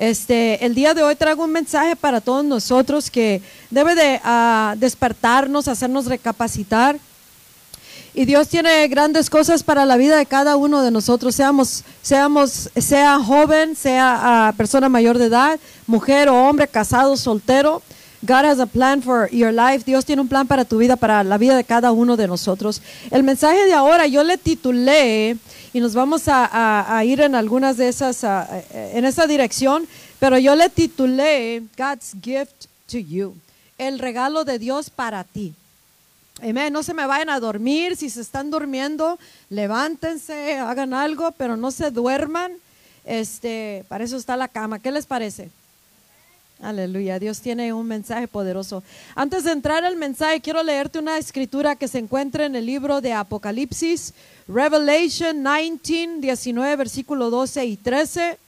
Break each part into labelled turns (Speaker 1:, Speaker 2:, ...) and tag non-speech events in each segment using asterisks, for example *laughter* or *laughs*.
Speaker 1: Este, el día de hoy traigo un mensaje para todos nosotros que debe de ah, despertarnos, hacernos recapacitar. Y Dios tiene grandes cosas para la vida de cada uno de nosotros, seamos, seamos, sea joven, sea ah, persona mayor de edad, mujer o hombre, casado, soltero. God has a plan for your life. Dios tiene un plan para tu vida, para la vida de cada uno de nosotros. El mensaje de ahora yo le titulé y nos vamos a, ir en algunas de esas, en esa dirección, pero yo le titulé God's gift to you, el regalo de Dios para ti. Amén. No se me vayan a dormir. Si se están durmiendo, levántense, hagan algo, pero no se duerman. Este, para eso está la cama. ¿Qué les parece? Aleluya, Dios tiene un mensaje poderoso. Antes de entrar al mensaje, quiero leerte una escritura que se encuentra en el libro de Apocalipsis, Revelation 19, 19, versículo 12 y 13.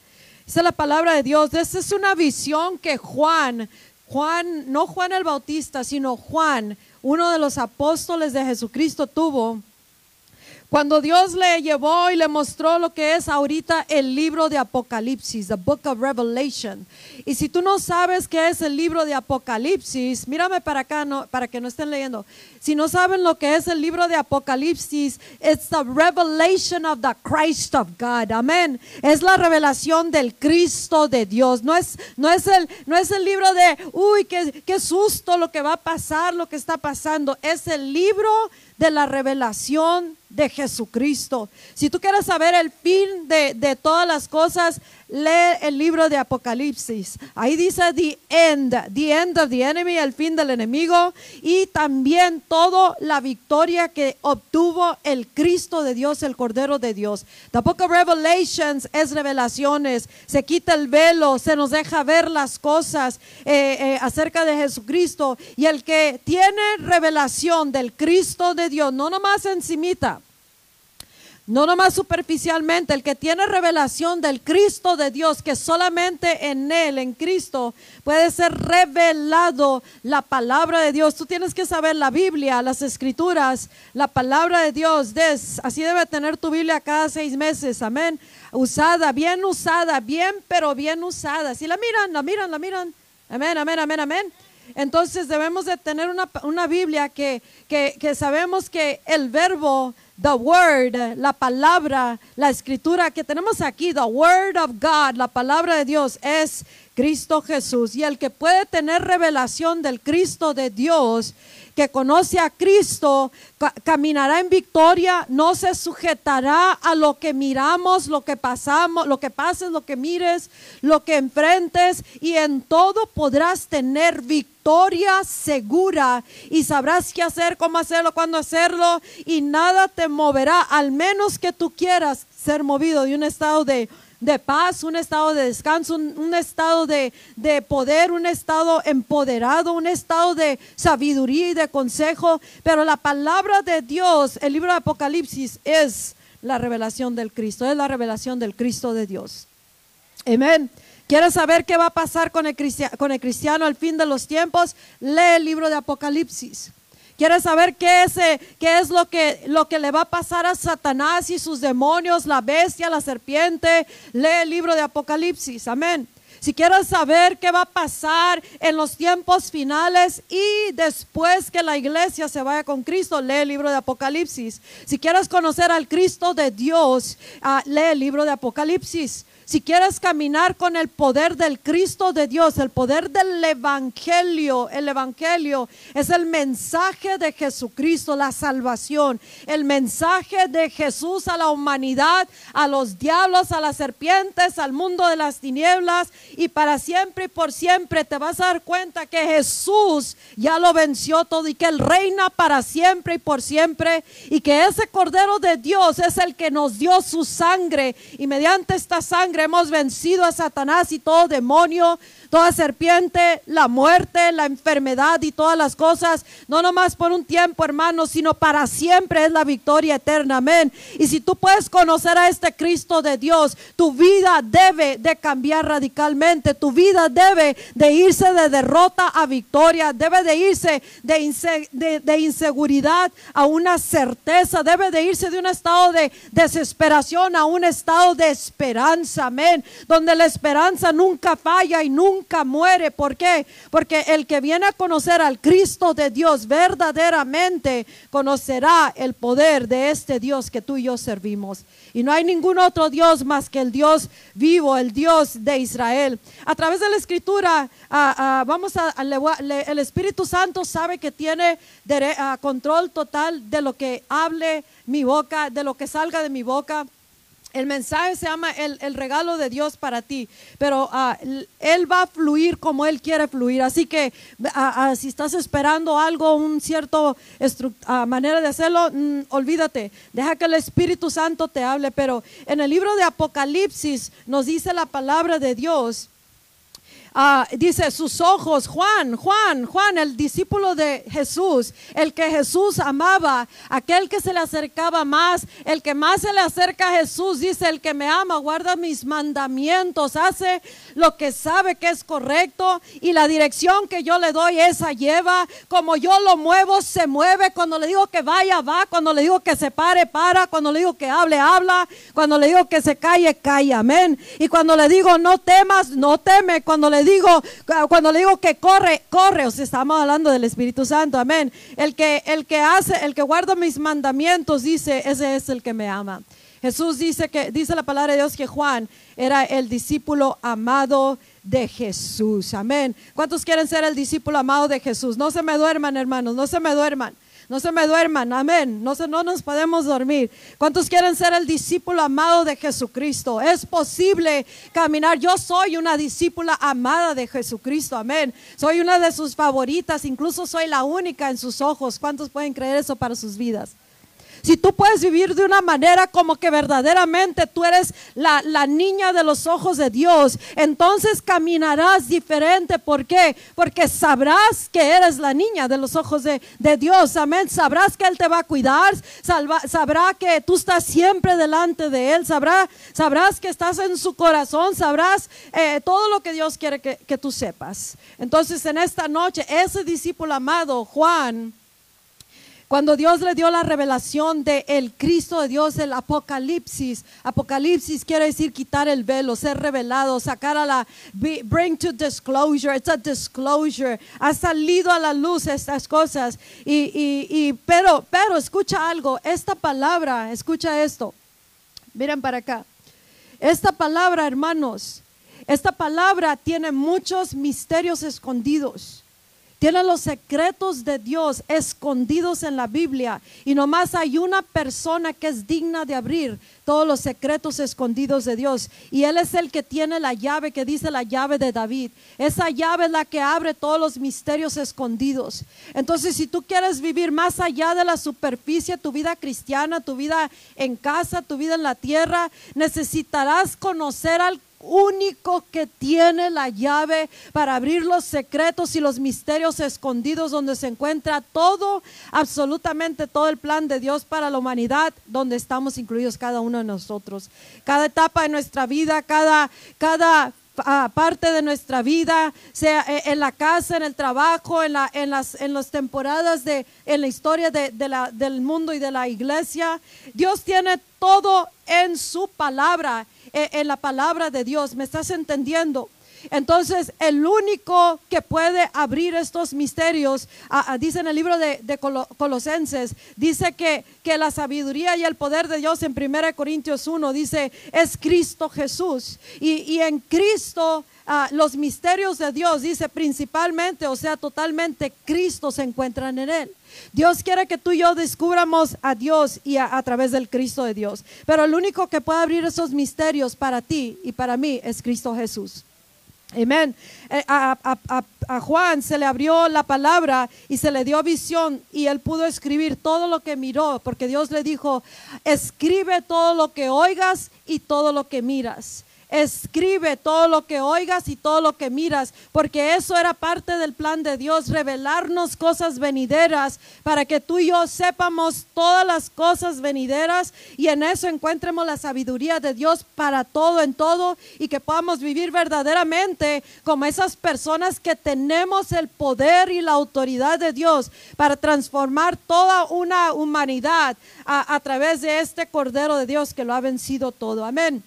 Speaker 1: Esa es la palabra de Dios. Esta es una visión que Juan, Juan, no Juan el Bautista, sino Juan, uno de los apóstoles de Jesucristo, tuvo cuando Dios le llevó y le mostró lo que es ahorita el libro de Apocalipsis, the book of Revelation. Y si tú no sabes qué es el libro de Apocalipsis, mírame para acá no, para que no estén leyendo. Si no saben lo que es el libro de Apocalipsis, it's the revelation of the Christ of God. Amén. Es la revelación del Cristo de Dios. No es, no es, el, no es el libro de, uy, qué, qué susto lo que va a pasar, lo que está pasando. Es el libro de la revelación de Jesucristo. Si tú quieres saber el fin de, de todas las cosas, lee el libro de Apocalipsis. Ahí dice the end, the end of the enemy, el fin del enemigo y también toda la victoria que obtuvo el Cristo de Dios, el Cordero de Dios. The book of Revelations es revelaciones, se quita el velo, se nos deja ver las cosas eh, eh, acerca de Jesucristo y el que tiene revelación del Cristo de Dios, no nomás encimita, no nomás superficialmente, el que tiene revelación del Cristo de Dios, que solamente en Él, en Cristo, puede ser revelado la palabra de Dios. Tú tienes que saber la Biblia, las escrituras, la palabra de Dios. Des, así debe tener tu Biblia cada seis meses, amén. Usada, bien usada, bien, pero bien usada. Si la miran, la miran, la miran. Amén, amén, amén, amén. Entonces debemos de tener una, Biblia que, que, que sabemos que el verbo the word, la palabra, la escritura que tenemos aquí, the word of God, la palabra de Dios es Cristo Jesús. Y el que puede tener revelación del Cristo de Dios, que conoce a Cristo, caminará en victoria, no se sujetará a lo que miramos, lo que pasamos, lo que pases, lo que mires, lo que enfrentes, y en todo podrás tener victoria segura y sabrás qué hacer, cómo hacerlo, cuándo hacerlo, y nada te moverá, al menos que tú quieras ser movido de un estado de de paz, un estado de descanso, un, estado de, de, poder, un estado empoderado, un estado de sabiduría y de consejo. Pero la palabra de Dios, el libro de Apocalipsis, es la revelación del Cristo, es la revelación del Cristo de Dios. Amén. ¿Quieres saber qué va a pasar con el, con el cristiano al fin de los tiempos? Lee el libro de Apocalipsis. ¿Quieres saber qué es, eh, qué es lo, que, lo que le va a pasar a Satanás y sus demonios, la bestia, la serpiente? Lee el libro de Apocalipsis. Amén. Si quieres saber qué va a pasar en los tiempos finales y después que la iglesia se vaya con Cristo, lee el libro de Apocalipsis. Si quieres conocer al Cristo de Dios, ah, lee el libro de Apocalipsis. Si quieres caminar con el poder del Cristo de Dios, el poder del Evangelio, el Evangelio es el mensaje de Jesucristo, la salvación, el mensaje de Jesús a la humanidad, a los diablos, a las serpientes, al mundo de las tinieblas y para siempre y por siempre te vas a dar cuenta que Jesús ya lo venció todo y que Él reina para siempre y por siempre y que ese Cordero de Dios es el que nos dio su sangre y mediante esta sangre hemos vencido a Satanás y todo demonio, toda serpiente, la muerte, la enfermedad y todas las cosas, no nomás por un tiempo, hermano, sino para siempre es la victoria eterna. Amén. Y si tú puedes conocer a este Cristo de Dios, tu vida debe de cambiar radicalmente. Tu vida debe de irse de derrota a victoria, debe de irse de, de inseguridad a una certeza, debe de irse de un estado de desesperación a un estado de esperanza. amén, donde la esperanza nunca falla y nunca muere. ¿Por qué? Porque el que viene a conocer al Cristo de Dios verdaderamente conocerá el poder de este Dios que tú y yo servimos. Y no hay ningún otro Dios más que el Dios vivo, el Dios de Israel. A través de la escritura, ah, ah, vamos a, el Espíritu Santo sabe que tiene ah, control total de lo que hable mi boca, de lo que salga de mi boca. El mensaje se llama el, regalo de Dios para ti, pero ah, Él va a fluir como Él quiere fluir. Así que ah, si estás esperando algo, un cierto manera de hacerlo, mm, olvídate, deja que el Espíritu Santo te hable. Pero en el libro de Apocalipsis nos dice la palabra de Dios Ah, dice sus ojos, Juan, Juan, Juan, el discípulo de Jesús, el que Jesús amaba, aquel que se le acercaba más, el que más se le acerca a Jesús, dice, el que me ama, guarda mis mandamientos, hace lo que sabe que es correcto y la dirección que yo le doy, esa lleva, como yo lo muevo, se mueve, cuando le digo que vaya, va, cuando le digo que se pare, para, cuando le digo que hable, habla, cuando le digo que se calle, calla, amén. Y cuando le digo no temas, no teme, cuando le digo, cuando le digo que corre, corre. O sea, estamos hablando del Espíritu Santo, amén. El que, el que hace, el que guarda mis mandamientos, dice, ese es el que me ama. Jesús dice que, dice la palabra de Dios que Juan era el discípulo amado de Jesús. Amén. ¿Cuántos quieren ser el discípulo amado de Jesús? No se me duerman, hermanos, no se me duerman. No se me duerman, amén. No, se, no nos podemos dormir. ¿Cuántos quieren ser el discípulo amado de Jesucristo? Es posible caminar. Yo soy una discípula amada de Jesucristo, amén. Soy una de sus favoritas, incluso soy la única en sus ojos. ¿Cuántos pueden creer eso para sus vidas? Si tú puedes vivir de una manera como que verdaderamente tú eres la, niña de los ojos de Dios, entonces caminarás diferente. ¿Por qué? Porque sabrás que eres la niña de los ojos de, Dios. Amén. Sabrás que Él te va a cuidar. sabrá que tú estás siempre delante de Él. Sabrá, sabrás que estás en su corazón. Sabrás eh, todo lo que Dios quiere que, que tú sepas. Entonces en esta noche, ese discípulo amado, Juan, cuando Dios le dio la revelación de el Cristo de Dios, el Apocalipsis. Apocalipsis quiere decir quitar el velo, ser revelado, sacar a la bring to disclosure. It's a disclosure. Ha salido a la luz estas cosas. Y, y, pero, pero escucha algo. Esta palabra, escucha esto. Miren para acá. Esta palabra, hermanos, esta palabra tiene muchos misterios escondidos. Tienen los secretos de Dios escondidos en la Biblia y nomás hay una persona que es digna de abrir todos los secretos escondidos de Dios. Y Él es el que tiene la llave que dice la llave de David. Esa llave es la que abre todos los misterios escondidos. Entonces, si tú quieres vivir más allá de la superficie, tu vida cristiana, tu vida en casa, tu vida en la tierra, necesitarás conocer al único que tiene la llave para abrir los secretos y los misterios escondidos donde se encuentra todo, absolutamente todo el plan de Dios para la humanidad, donde estamos incluidos cada uno de nosotros. Cada etapa de nuestra vida, cada, cada ah, parte de nuestra vida, sea eh, en la casa, en el trabajo, en, la, en, las, en las temporadas de, en la historia de, del mundo y de la iglesia. Dios tiene todo en su palabra en la palabra de Dios. ¿Me estás entendiendo? Entonces, el único que puede abrir estos misterios, dice en el libro de, Colosenses, dice que, que, la sabiduría y el poder de Dios en 1 Corintios 1 dice, es Cristo Jesús. Y, y en Cristo Ah, los misterios de Dios, dice principalmente, o sea, totalmente, Cristo se encuentran en él. Dios quiere que tú y yo descubramos a Dios y a, través del Cristo de Dios. Pero el único que puede abrir esos misterios para ti y para mí es Cristo Jesús. Amén. Eh, a, a, Juan se le abrió la palabra y se le dio visión y él pudo escribir todo lo que miró, porque Dios le dijo, escribe todo lo que oigas y todo lo que miras. Escribe todo lo que oigas y todo lo que miras, porque eso era parte del plan de Dios, revelarnos cosas venideras para que tú y yo sepamos todas las cosas venideras y en eso encuentremos la sabiduría de Dios para todo en todo y que podamos vivir verdaderamente como esas personas que tenemos el poder y la autoridad de Dios para transformar toda una humanidad a, a través de este Cordero de Dios que lo ha vencido todo. Amén.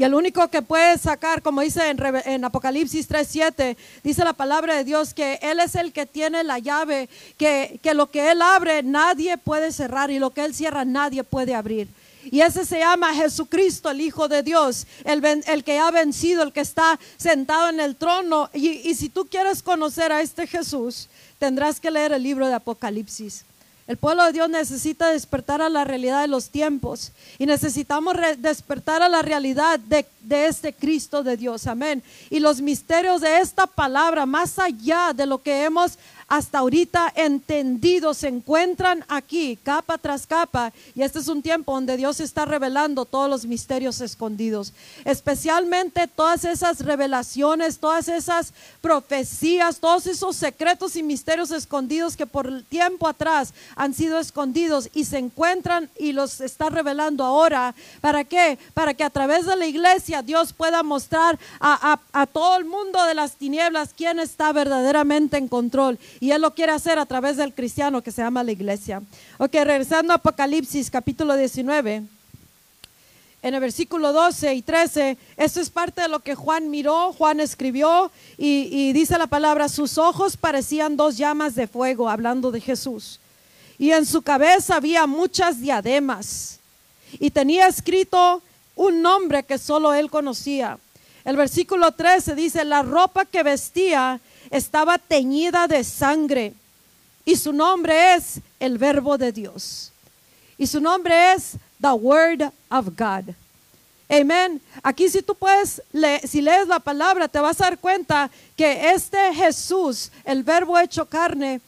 Speaker 1: Y el único que puede sacar, como dice en, en Apocalipsis 3.7, dice la palabra de Dios que Él es el que tiene la llave, que, lo que Él abre nadie puede cerrar y lo que Él cierra nadie puede abrir. Y ese se llama Jesucristo, el Hijo de Dios, el, el que ha vencido, el que está sentado en el trono. Y si tú quieres conocer a este Jesús, tendrás que leer el libro de Apocalipsis. El pueblo de Dios necesita despertar a la realidad de los tiempos y necesitamos despertar a la realidad de este Cristo de Dios. Amén. Y los misterios de esta palabra, más allá de lo que hemos hasta ahorita entendido, se encuentran aquí, capa tras capa. Y este es un tiempo donde Dios está revelando todos los misterios escondidos. Especialmente todas esas revelaciones, todas esas profecías, todos esos secretos y misterios escondidos que por tiempo atrás han sido escondidos y se encuentran y los está revelando ahora. ¿Para qué? Para que a través de la iglesia Dios pueda mostrar a- a todo el mundo de las tinieblas quién está verdaderamente en control. Y Él lo quiere hacer a través del cristiano que se llama la iglesia. Ok, regresando a Apocalipsis capítulo 19 en el versículo 12 y 13, esto es parte de lo que Juan miró, Juan escribió y, y dice la palabra, sus ojos parecían dos llamas de fuego, hablando de Jesús. Y en su cabeza había muchas diademas y tenía escrito un nombre que solo él conocía. El versículo 13 dice, la ropa que vestía estaba teñida de sangre y su nombre es el verbo de Dios. Y su nombre es The Word of God. Amén. Aquí si tú puedes, si lees la palabra, te vas a dar cuenta que este Jesús, el verbo hecho carne,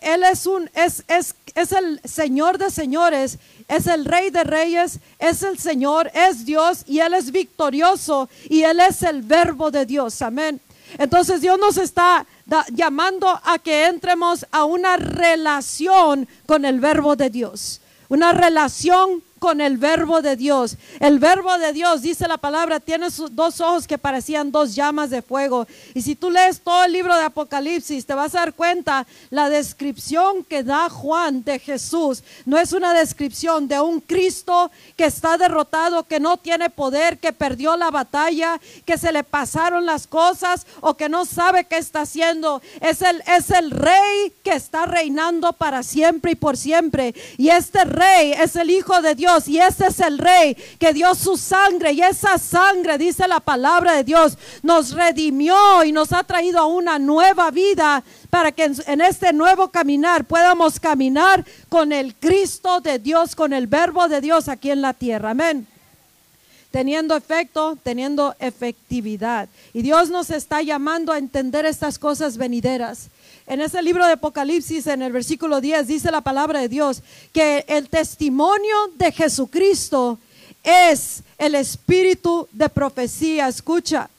Speaker 1: Él es un, es, es, es el Señor de señores, es el Rey de reyes, es el Señor, es Dios y Él es victorioso y Él es el verbo de Dios. Amén. Entonces Dios nos está da- llamando a que entremos a una relación con el verbo de Dios. Una relación con el verbo de Dios. El verbo de Dios, dice la palabra, tiene dos ojos que parecían dos llamas de fuego. Y si tú lees todo el libro de Apocalipsis, te vas a dar cuenta la descripción que da Juan de Jesús. No es una descripción de un Cristo que está derrotado, que no tiene poder, que perdió la batalla, que se le pasaron las cosas o que no sabe qué está haciendo. Es el, es el rey que está reinando para siempre y por siempre. Y este rey es el Hijo de Dios y este es el rey que dio su sangre y esa sangre, dice la palabra de Dios, nos redimió y nos ha traído a una nueva vida para que en, en este nuevo caminar podamos caminar con el Cristo de Dios, con el verbo de Dios aquí en la tierra. Amén teniendo efecto, teniendo efectividad. Y Dios nos está llamando a entender estas cosas venideras. En ese libro de Apocalipsis, en el versículo 10, dice la palabra de Dios que el testimonio de Jesucristo es el espíritu de profecía. Escucha,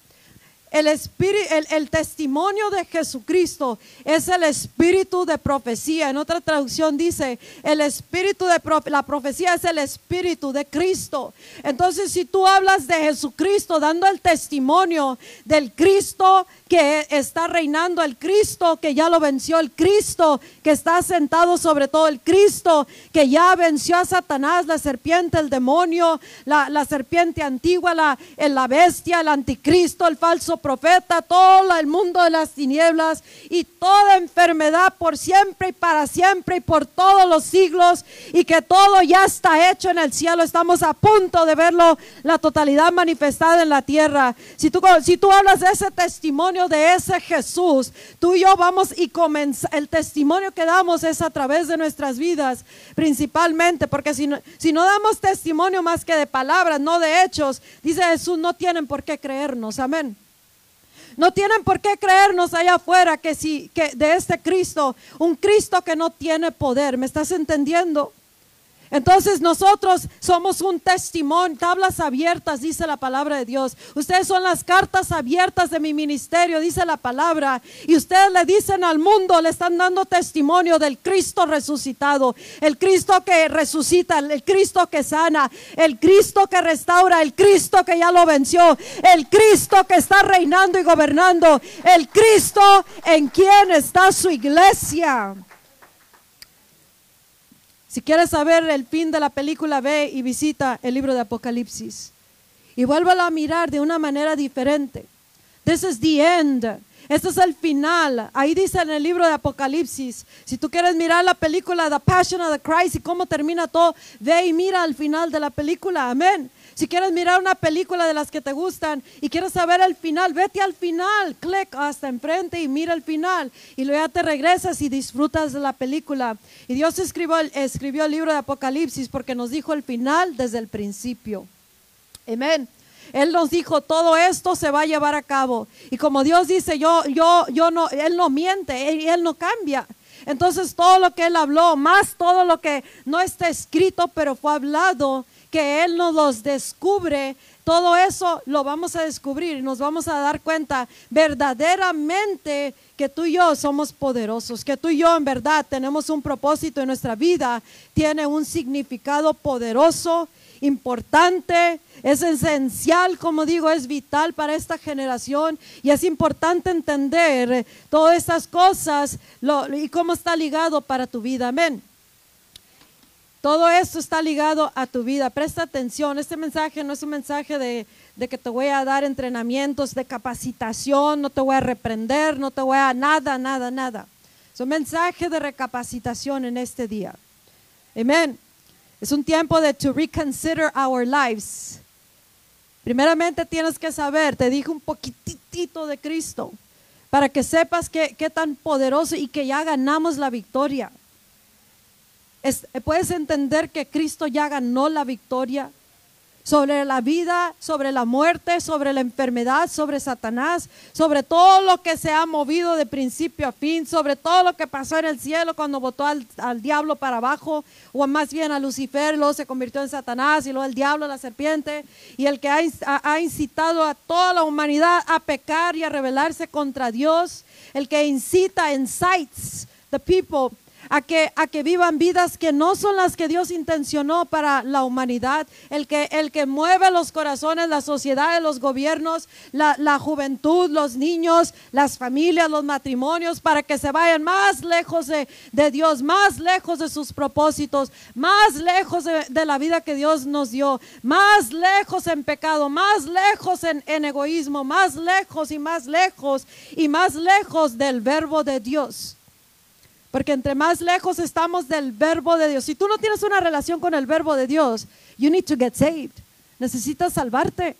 Speaker 1: el, espíritu, el, el testimonio de Jesucristo es el espíritu de profecía. En otra traducción dice, el espíritu de la profecía es el espíritu de Cristo. Entonces, si tú hablas de Jesucristo dando el testimonio del Cristo que está reinando, el Cristo que ya lo venció, el Cristo que está sentado sobre todo, el Cristo que ya venció a Satanás, la serpiente, el demonio, la, la serpiente antigua, la, la bestia, el anticristo, el falso profeta, todo el mundo de las tinieblas y toda enfermedad por siempre y para siempre y por todos los siglos y que todo ya está hecho en el cielo. Estamos a punto de verlo, la totalidad manifestada en la tierra. Si tú, si tú hablas de ese testimonio de ese Jesús, tú y yo vamos y comenza, el testimonio que damos es a través de nuestras vidas principalmente, porque si no, si no damos testimonio más que de palabras, no de hechos, dice Jesús, no tienen por qué creernos. Amén. No tienen por qué creernos allá afuera que si que de este Cristo, un Cristo que no tiene poder, ¿me estás entendiendo? Entonces nosotros somos un testimonio, tablas abiertas, dice la palabra de Dios. Ustedes son las cartas abiertas de mi ministerio, dice la palabra. Y ustedes le dicen al mundo, le están dando testimonio del Cristo resucitado, el Cristo que resucita, el Cristo que sana, el Cristo que restaura, el Cristo que ya lo venció, el Cristo que está reinando y gobernando, el Cristo en quien está su iglesia. Si quieres saber el fin de la película, ve y visita el libro de Apocalipsis. y vuélvalo a mirar de una manera diferente. This is the end. Este es el final. Ahí dice en el libro de Apocalipsis. Si tú quieres mirar la película The Passion of the Christ y cómo termina todo, ve y mira al final de la película. Amén. Si quieres mirar una película de las que te gustan y quieres saber el final, vete al final, clic hasta enfrente y mira el final. Y luego ya te regresas y disfrutas de la película. Y Dios escribió, el libro de Apocalipsis porque nos dijo el final desde el principio. Amén. Él nos dijo, todo esto se va a llevar a cabo. Y como Dios dice, yo, yo, yo no, Él no miente, él no cambia. Entonces todo lo que Él habló, más todo lo que no está escrito, pero fue hablado, que Él nos los descubre, todo eso lo vamos a descubrir y nos vamos a dar cuenta verdaderamente que tú y yo somos poderosos, que tú y yo en verdad tenemos un propósito en nuestra vida, tiene un significado poderoso, importante, es esencial, como digo, es vital para esta generación y es importante entender todas estas cosas y cómo está ligado para tu vida. Amén. Todo esto está ligado a tu vida. Presta atención. Este mensaje no es un mensaje de, que te voy a dar entrenamientos de capacitación, no te voy a reprender, no te voy a nada, nada, nada. Es un mensaje de recapacitación en este día. Amén. Es un tiempo de to reconsider our lives. Primeramente tienes que saber, te dije un poquitito de Cristo, para que sepas qué tan poderoso y que ya ganamos la victoria puedes entender que Cristo ya ganó la victoria sobre la vida, sobre la muerte, sobre la enfermedad, sobre Satanás, sobre todo lo que se ha movido de principio a fin, sobre todo lo que pasó en el cielo cuando votó al, diablo para abajo, o más bien a Lucifer, luego se convirtió en Satanás, y luego el diablo, la serpiente, y el que ha, ha incitado a toda la humanidad a pecar y a rebelarse contra Dios, el que incita, incites the people a que, a que vivan vidas que no son las que Dios intencionó para la humanidad, el que, el que mueve los corazones, la sociedad, los gobiernos, la, la juventud, los niños, las familias, los matrimonios, para que se vayan más lejos de, de Dios, más lejos de sus propósitos, más lejos de, de, la vida que Dios nos dio, más lejos en pecado, más lejos en, en egoísmo, más lejos y más lejos y más lejos del verbo de Dios. Porque entre más lejos estamos del verbo de Dios. Si tú no tienes una relación con el verbo de Dios, you need to get saved. Necesitas salvarte.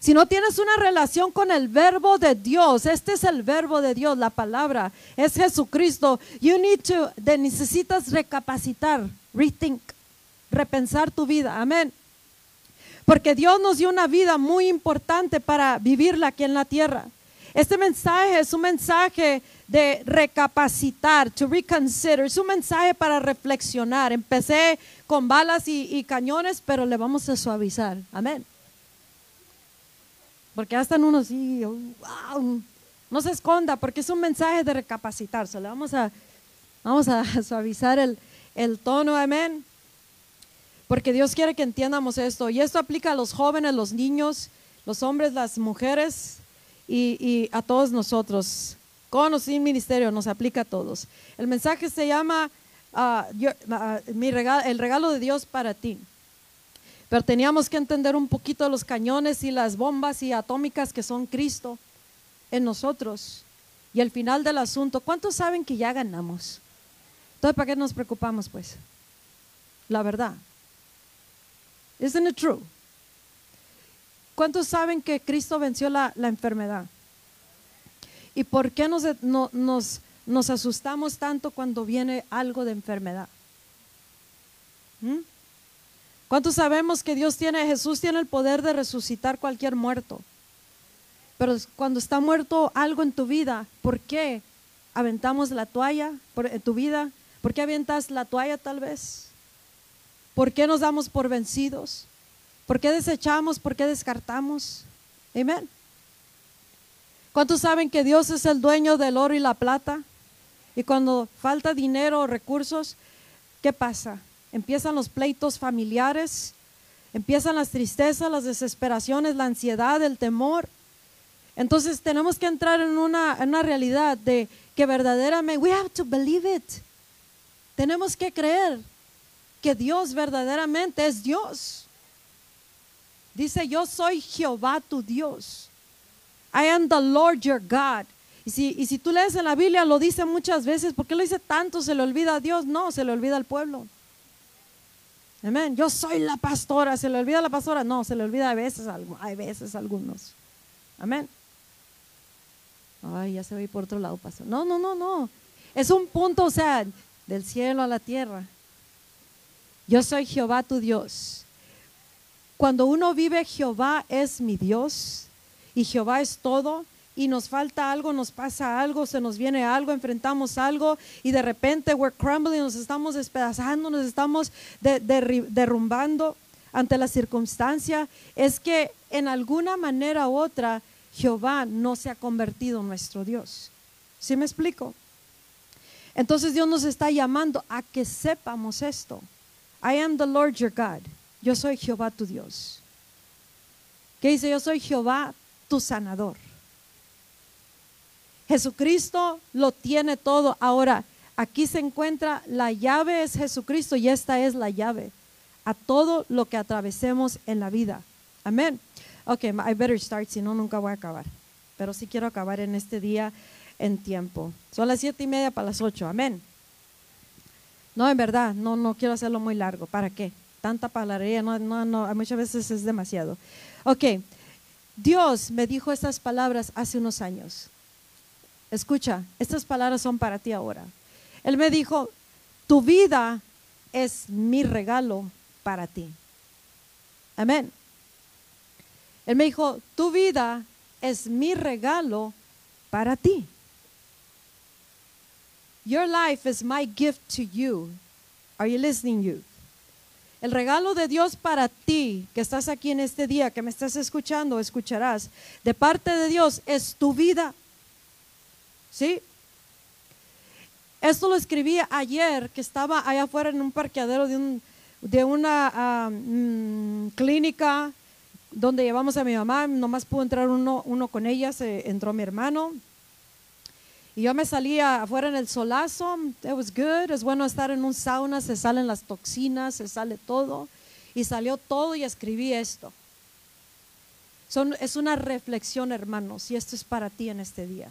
Speaker 1: Si no tienes una relación con el verbo de Dios, este es el verbo de Dios, la palabra, es Jesucristo. You need to, necesitas recapacitar, rethink, repensar tu vida. Amén. Porque Dios nos dio una vida muy importante para vivirla aquí en la tierra. Este mensaje es un mensaje de recapacitar, to reconsider. Es un mensaje para reflexionar. Empecé con balas y, cañones, pero le vamos a suavizar. Amén. Porque ya están unos y wow, no se esconda, porque es un mensaje de recapacitarse. Le vamos a, vamos a *laughs* suavizar el, el tono. Amén. Porque Dios quiere que entiendamos esto. Y esto aplica a los jóvenes, los niños, los hombres, las mujeres y, y a todos nosotros con o sin ministerio, nos aplica a todos. El mensaje se llama ah, ah, mi regalo, el regalo de Dios para ti. Pero teníamos que entender un poquito los cañones y las bombas y atómicas que son Cristo en nosotros. Y el final del asunto, ¿cuántos saben que ya ganamos? Entonces, ¿para qué nos preocupamos pues? La verdad. Isn't it true? ¿Cuántos saben que Cristo venció la enfermedad? ¿Y por qué nos, nos, asustamos tanto cuando viene algo de enfermedad? ¿Mm? ¿Cuántos sabemos que Dios tiene, Jesús tiene el poder de resucitar cualquier muerto? Pero cuando está muerto algo en tu vida, ¿por qué aventamos la toalla en tu vida? ¿Por qué avientas la toalla tal vez? ¿Por qué nos damos por vencidos? ¿Por qué desechamos? ¿Por qué descartamos? Amén. ¿Cuántos saben que Dios es el dueño del oro y la plata? Y cuando falta dinero o recursos, ¿qué pasa? Empiezan los pleitos familiares, empiezan las tristezas, las desesperaciones, la ansiedad, el temor. Entonces tenemos que entrar en una, en una realidad de que verdaderamente, we have to believe it. Tenemos que creer que Dios verdaderamente es Dios. Dice, yo soy Jehová tu Dios. I am the Lord your God. Y si, y si tú lees en la Biblia, lo dice muchas veces. ¿Por qué lo dice tanto? ¿Se le olvida a Dios? No, se le olvida al pueblo. Amén. Yo soy la pastora. ¿Se le olvida a la pastora? No, se le olvida a veces, hay veces algunos. Amén. Ay, ya se va por otro lado, pastor. No, no, no, no. Es un punto, o sea, del cielo a la tierra. Yo soy Jehová tu Dios. Cuando uno vive, Jehová es mi Dios y Jehová es todo y nos falta algo, nos pasa algo, se nos viene algo, enfrentamos algo y de repente we're crumbling, nos estamos despedazando, nos estamos derrumbando ante la circunstancia, es que en alguna manera u otra Jehová no se ha convertido en nuestro Dios. ¿Sí me explico? Entonces Dios nos está llamando a que sepamos esto. I am the Lord your God. Yo soy Jehová tu Dios. ¿Qué dice? Yo soy Jehová tu sanador. Jesucristo lo tiene todo. Ahora, aquí se encuentra, la llave es Jesucristo y esta es la llave a todo lo que atravesemos en la vida. Amén. Ok, I better start, si no, nunca voy a acabar. Pero sí quiero acabar en este día en tiempo. Son las siete y media para las ocho. Amén. No, en verdad, no, no quiero hacerlo muy largo. ¿Para qué? Tanta palabrería, no, no, no, muchas veces es demasiado. Ok, Dios me dijo estas palabras hace unos años. Escucha, estas palabras son para ti ahora. Él me dijo, tu vida es mi regalo para ti. Amén. Él me dijo, tu vida es mi regalo para ti. Your life is my gift to you. Are you listening, youth? El regalo de Dios para ti, que estás aquí en este día, que me estás escuchando, escucharás, de parte de Dios es tu vida. ¿Sí? Esto lo escribí ayer, que estaba allá afuera en un parqueadero de, un, de una ah, mm, clínica donde llevamos a mi mamá. Nomás pudo entrar uno, uno con ella, se entró mi hermano. Y yo me salía afuera en el solazo, it was good, es bueno estar en un sauna, se salen las toxinas, se sale todo. Y salió todo y escribí esto. Son, es una reflexión, hermanos, y esto es para ti en este día.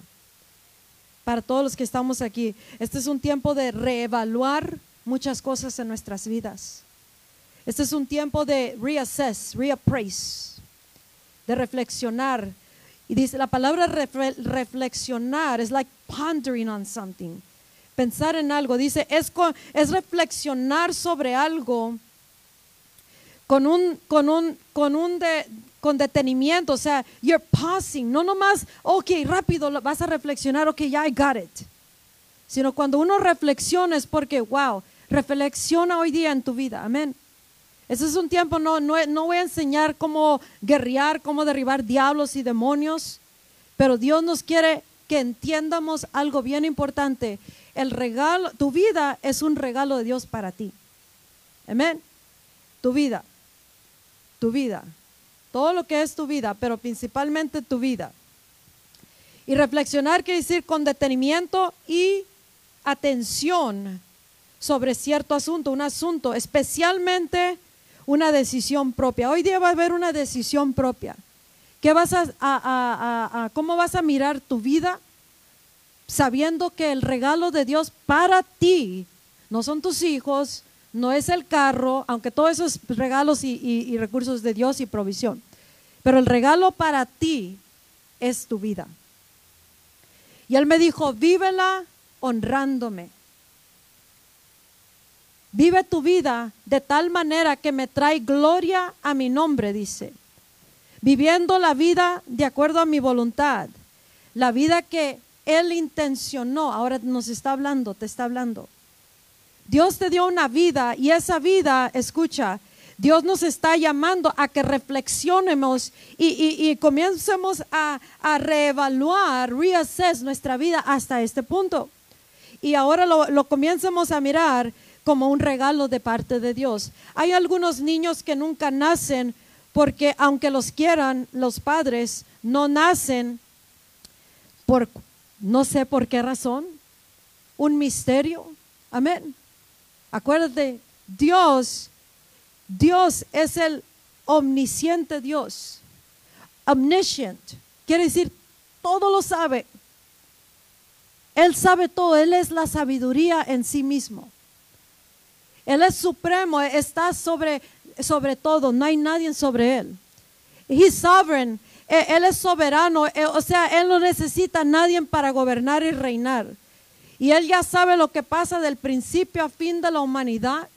Speaker 1: Para todos los que estamos aquí. Este es un tiempo de reevaluar muchas cosas en nuestras vidas. Este es un tiempo de reassess, reappraise, de reflexionar y dice, la palabra reflexionar es like pondering on something. Pensar en algo. Dice, es, es reflexionar sobre algo con un, con un, con un con detenimiento. O sea, you're pausing. No nomás, ok, rápido vas a reflexionar, ok, ya I got it. Sino cuando uno reflexiona es porque, wow, reflexiona hoy día en tu vida. Amén. Ese es un tiempo, no, no, voy a enseñar cómo guerrear, cómo derribar diablos y demonios, pero Dios nos quiere que entiendamos algo bien importante. El regalo, tu vida es un regalo de Dios para ti. Amén. Tu vida, tu vida, todo lo que es tu vida, pero principalmente tu vida. Y reflexionar quiere decir con detenimiento y atención sobre cierto asunto, un asunto especialmente una decisión propia. Hoy día va a haber una decisión propia. ¿Qué vas a, ¿Cómo vas a mirar tu vida sabiendo que el regalo de Dios para ti no son tus hijos, no es el carro, aunque todos esos regalos y, y recursos de Dios y provisión, pero el regalo para ti es tu vida. Y él me dijo, vívela honrándome. Vive tu vida de tal manera que me trae gloria a mi nombre, dice. Viviendo la vida de acuerdo a mi voluntad. La vida que Él intencionó. Ahora nos está hablando, te está hablando. Dios te dio una vida y esa vida, escucha, Dios nos está llamando a que reflexionemos y, comencemos a, reevaluar, reassess nuestra vida hasta este punto. Y ahora lo, lo comencemos a mirar como un regalo de parte de Dios. Hay algunos niños que nunca nacen porque aunque los quieran, los padres no nacen por no sé por qué razón, un misterio. Amén. Acuérdate, Dios, Dios es el omnisciente Dios. Omniscient. Quiere decir, todo lo sabe. Él sabe todo. Él es la sabiduría en sí mismo. Él es supremo. Está sobre, sobre todo. No hay nadie sobre él. He's sovereign. E, él es soberano. E, o sea, Él no necesita a nadie para gobernar y reinar. Y Él ya sabe lo que pasa del principio a fin de la humanidad.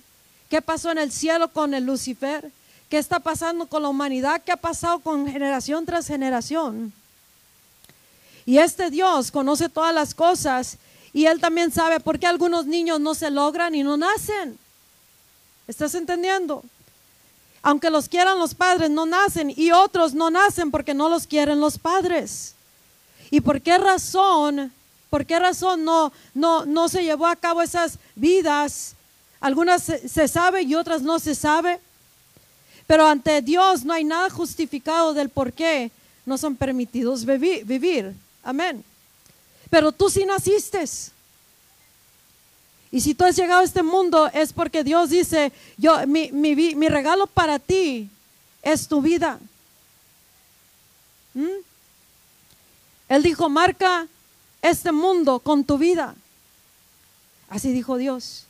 Speaker 1: ¿Qué pasó en el cielo con el Lucifer? ¿Qué está pasando con la humanidad? ¿Qué ha pasado con generación tras generación? Y este Dios conoce todas las cosas y Él también sabe por qué algunos niños no se logran y no nacen. ¿Estás entendiendo? Aunque los quieran los padres, no nacen y otros no nacen porque no los quieren los padres. ¿Y por qué razón? ¿Por qué razón no, no, no se llevó a cabo esas vidas? Algunas se, se sabe y otras no se sabe. Pero ante Dios no hay nada justificado del por qué no son permitidos vivir. Amén. Pero tú sí naciste. Y si tú has llegado a este mundo es porque Dios dice, yo, mi, mi, regalo para ti es tu vida. ¿Mm? Él dijo, marca este mundo con tu vida. Así dijo Dios.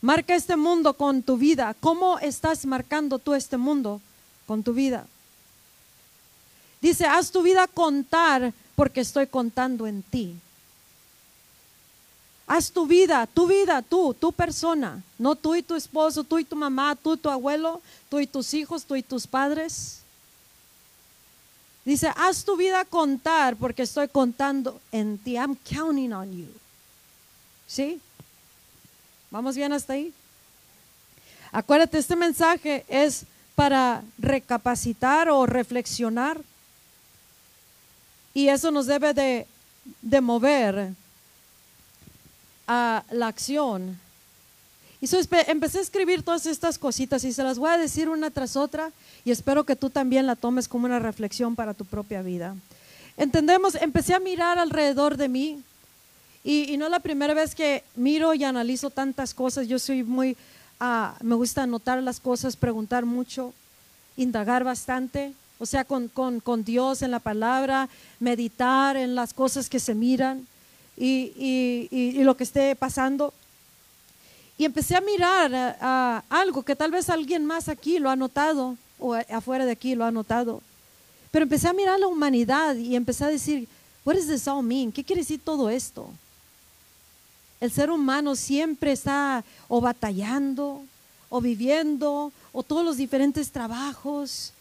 Speaker 1: Marca este mundo con tu vida. ¿Cómo estás marcando tú este mundo con tu vida? Dice, haz tu vida contar porque estoy contando en ti. Haz tu vida, tu vida, tú, tu persona, no tú y tu esposo, tú y tu mamá, tú y tu abuelo, tú y tus hijos, tú y tus padres. Dice, haz tu vida contar porque estoy contando en ti. I'm counting on you. ¿Sí? ¿Vamos bien hasta ahí? Acuérdate, este mensaje es para recapacitar o reflexionar. Y eso nos debe de, mover a la acción. Y empecé a escribir todas estas cositas y se las voy a decir una tras otra y espero que tú también la tomes como una reflexión para tu propia vida. Entendemos, empecé a mirar alrededor de mí y, no es la primera vez que miro y analizo tantas cosas. Yo soy muy, ah, me gusta anotar las cosas, preguntar mucho, indagar bastante. O sea, con, con, Dios en la palabra, meditar en las cosas que se miran y, y, lo que esté pasando. Y empecé a mirar a, algo que tal vez alguien más aquí lo ha notado o afuera de aquí lo ha notado. Pero empecé a mirar la humanidad y empecé a decir, what does this all mean? ¿Qué quiere decir todo esto? El ser humano siempre está o batallando, o viviendo, o todos los diferentes trabajos,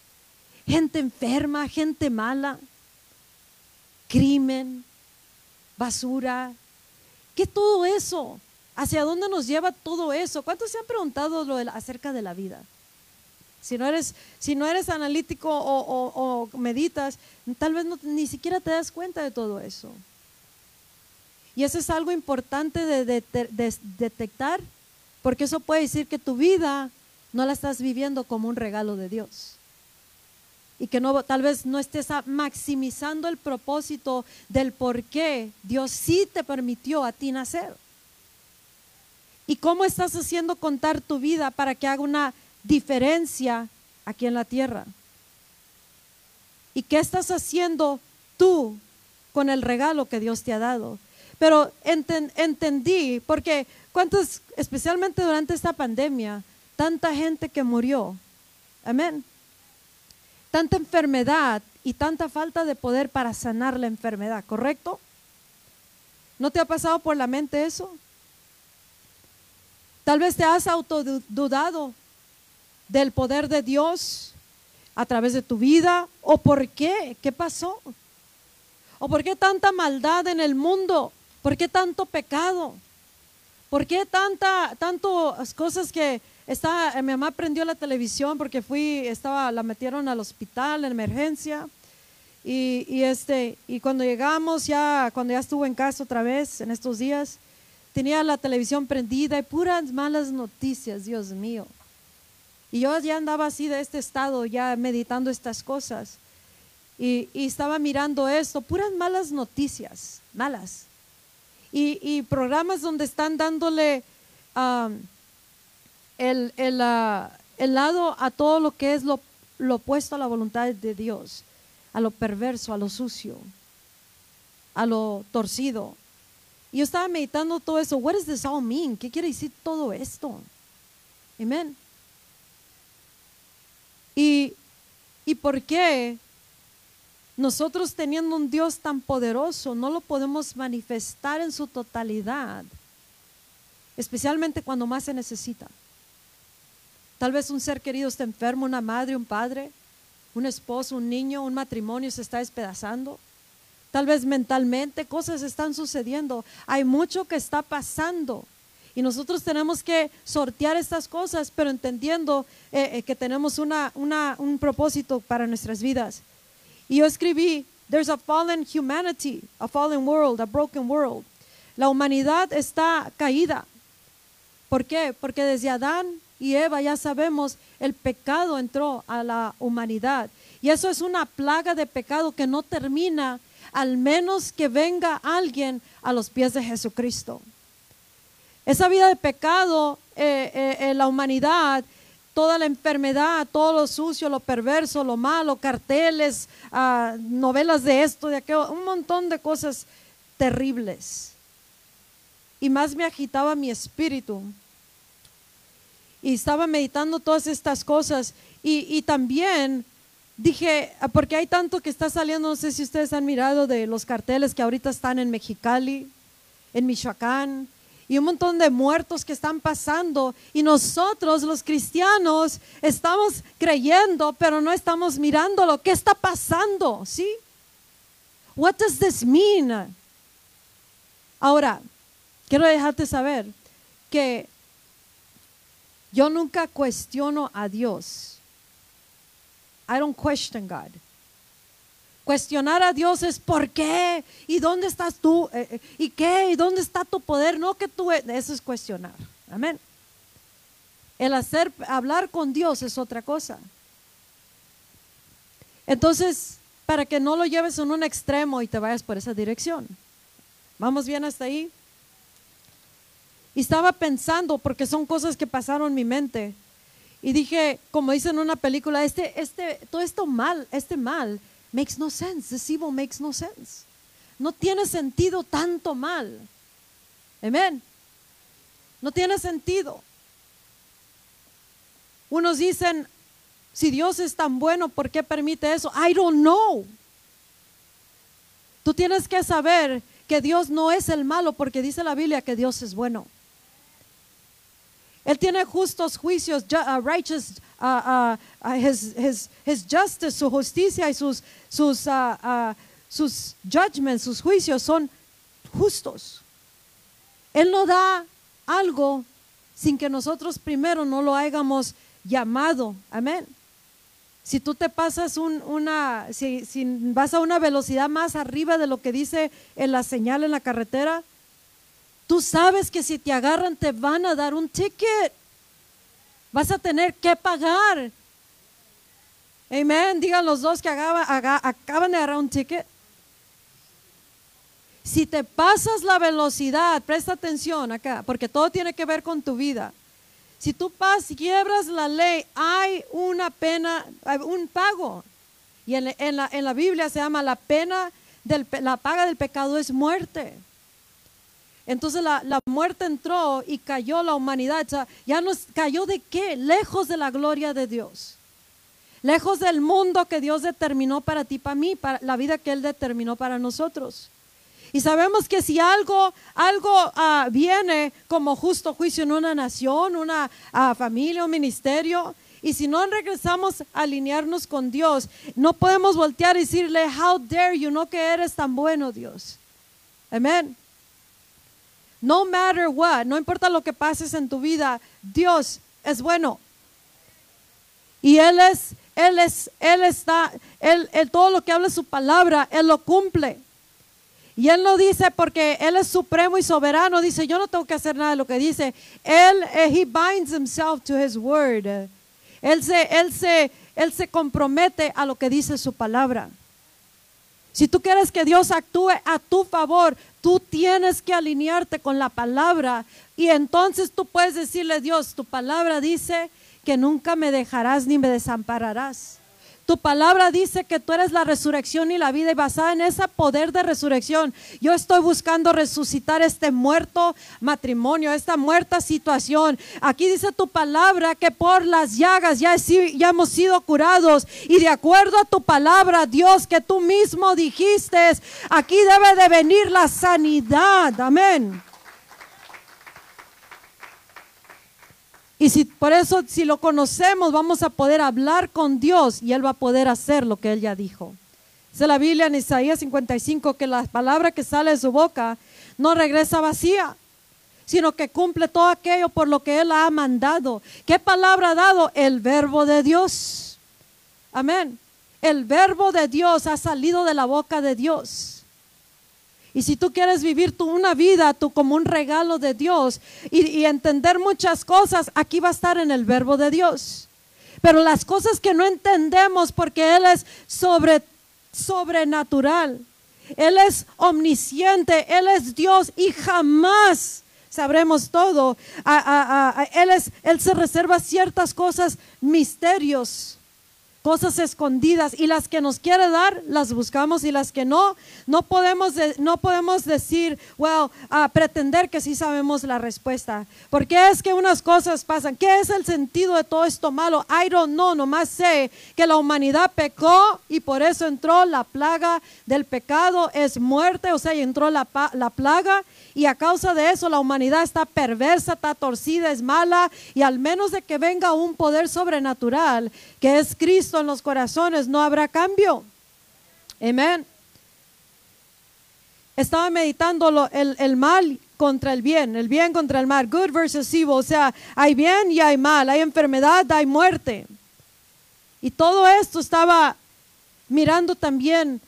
Speaker 1: gente enferma, gente mala, crimen, basura. ¿Qué todo eso? ¿Hacia dónde nos lleva todo eso? ¿Cuántos se han preguntado lo acerca de la vida? Si no eres, si no eres analítico o, meditas, tal vez ni siquiera te das cuenta de todo eso. Y eso es algo importante de, detectar, porque eso puede decir que tu vida no la estás viviendo como un regalo de Dios. Y que no, tal vez no estés maximizando el propósito del por qué Dios sí te permitió a ti nacer. ¿Y cómo estás haciendo contar tu vida para que haga una diferencia aquí en la tierra? ¿Y qué estás haciendo tú con el regalo que Dios te ha dado? Pero entendí, porque cuántos, especialmente durante esta pandemia, tanta gente que murió, amén, tanta enfermedad y tanta falta de poder para sanar la enfermedad, ¿correcto? ¿No te ha pasado por la mente eso? Tal vez te has autodudado del poder de Dios a través de tu vida o por qué, qué pasó, o por qué tanta maldad en el mundo. ¿Por qué tanto pecado? ¿Por qué tanta, tantas cosas que está, mi mamá prendió la televisión porque fui, estaba, la metieron al hospital en emergencia. Y, este, y cuando llegamos, ya, cuando ya estuvo en casa otra vez en estos días, tenía la televisión prendida y puras malas noticias, Dios mío. Y yo ya andaba así de este estado, ya meditando estas cosas. Y, y estaba mirando esto, puras malas noticias, malas y, programas donde están dándole el, el, ah, el, lado a todo lo que es lo lo opuesto a la voluntad de Dios, a lo perverso, a lo sucio, a lo torcido. Y yo estaba meditando todo eso. What does this all mean? ¿Qué quiere decir todo esto? Amén. Y, ¿Y por qué nosotros teniendo un Dios tan poderoso no lo podemos manifestar en su totalidad? Especialmente cuando más se necesita. Tal vez un ser querido está enfermo, una madre, un padre, un esposo, un niño, un matrimonio se está despedazando. Tal vez mentalmente cosas están sucediendo. Hay mucho que está pasando. Y nosotros tenemos que sortear estas cosas, pero entendiendo eh, eh, que tenemos una, un propósito para nuestras vidas. Y yo escribí, there's a fallen humanity, a fallen world, a broken world. La humanidad está caída. ¿Por qué? Porque desde Adán y Eva ya sabemos, el pecado entró a la humanidad. Y eso es una plaga de pecado que no termina al menos que venga alguien a los pies de Jesucristo. Esa vida de pecado eh, eh, la humanidad, toda la enfermedad, todo lo sucio, lo perverso, lo malo, carteles, ah, novelas de esto, de aquello, un montón de cosas terribles. Y más me agitaba mi espíritu. Y estaba meditando todas estas cosas. Y, y también dije, ah, porque hay tanto que está saliendo, no sé si ustedes han mirado de los carteles que ahorita están en Mexicali, en Michoacán, y un montón de muertos que están pasando y nosotros los cristianos estamos creyendo, pero no estamos mirando lo que está pasando, ¿sí? What does this mean? Ahora, quiero dejarte saber que yo nunca cuestiono a Dios. I don't question God. Cuestionar a Dios es ¿por qué? ¿Y dónde estás tú? Eh, eh, ¿Y qué? ¿Y dónde está tu poder? No que tú, eso es cuestionar. Amén. El hacer, hablar con Dios es otra cosa. Entonces, para que no lo lleves en un extremo y te vayas por esa dirección. ¿Vamos bien hasta ahí? Y estaba pensando, porque son cosas que pasaron en mi mente. Y dije, como dice en una película, este, este, todo esto mal, este mal makes no sense. This evil makes no sense. No tiene sentido tanto mal. Amén. No tiene sentido. Unos dicen, si Dios es tan bueno, ¿por qué permite eso? I don't know. Tú tienes que saber que Dios no es el malo porque dice la Biblia que Dios es bueno. Él tiene justos juicios, uh, righteous, uh, uh, his, his, his, justice, su justicia y sus, sus, sus judgments, sus juicios son justos. Él no da algo sin que nosotros primero no lo hayamos llamado. Amén. Si tú te pasas un, una, si, si vas a una velocidad más arriba de lo que dice en la señal en la carretera, Tú sabes que si te agarran te van a dar un ticket. Vas a tener que pagar. Amén. Digan los dos que acaban de agarrar un ticket. Si te pasas la velocidad, presta atención acá, porque todo tiene que ver con tu vida. Si tú pasas, quiebras la ley, hay una pena, un pago. Y en, la, Biblia se llama la pena, la paga del pecado es muerte. Entonces la, muerte entró y cayó la humanidad. ya nos cayó de qué? Lejos de la gloria de Dios. Lejos del mundo que Dios determinó para ti, para mí, para la vida que Él determinó para nosotros. Y sabemos que si algo, algo ah, viene como justo juicio en una nación, una ah, familia, un ministerio, y si no regresamos a alinearnos con Dios, no podemos voltear y decirle, how dare you, no que eres tan bueno, Dios. Amén. No matter what, no importa lo que pases en tu vida, Dios es bueno. Y Él es, Él es, Él está, Él, todo lo que habla su palabra, Él lo cumple. Y Él no dice porque Él es supremo y soberano, dice, yo no tengo que hacer nada de lo que dice. Él, eh, he binds himself to his word. Él se, él se, él se compromete a lo que dice su palabra. Si tú quieres que Dios actúe a tu favor, tú tienes que alinearte con la palabra y entonces tú puedes decirle, Dios, tu palabra dice que nunca me dejarás ni me desampararás. Tu palabra dice que tú eres la resurrección y la vida y basada en ese poder de resurrección, yo estoy buscando resucitar este muerto matrimonio, esta muerta situación. Aquí dice tu palabra que por las llagas ya, hemos sido curados y de acuerdo a tu palabra, Dios, que tú mismo dijiste, aquí debe de venir la sanidad. Amén. Y si por eso si lo conocemos vamos a poder hablar con Dios y él va a poder hacer lo que él ya dijo. Dice la Biblia en Isaías 55 que la palabra que sale de su boca no regresa vacía, sino que cumple todo aquello por lo que él ha mandado. ¿Qué palabra ha dado? El verbo de Dios. Amén. El verbo de Dios ha salido de la boca de Dios. Y si tú quieres vivir tu, una vida tú, como un regalo de Dios y, entender muchas cosas, aquí va a estar en el verbo de Dios. Pero las cosas que no entendemos porque Él es sobre, sobrenatural, Él es omnisciente, Él es Dios y jamás sabremos todo. él, es, él se reserva ciertas cosas, misterios cosas escondidas y las que nos quiere dar las buscamos y las que no no podemos no podemos decir well a pretender que sí sabemos la respuesta porque es que unas cosas pasan. Qué es el sentido de todo esto malo I don't know nomás sé que la humanidad pecó y por eso entró la plaga del pecado es muerte o sea entró la, la plaga. Y a causa de eso la humanidad está perversa, está torcida, es mala y al menos de que venga un poder sobrenatural que es Cristo en los corazones, no habrá cambio. Amén. Estaba meditando el, el mal contra el bien, el bien contra el mal, good versus evil, o sea, hay bien y hay mal, hay enfermedad, hay muerte. Y todo esto estaba mirando también,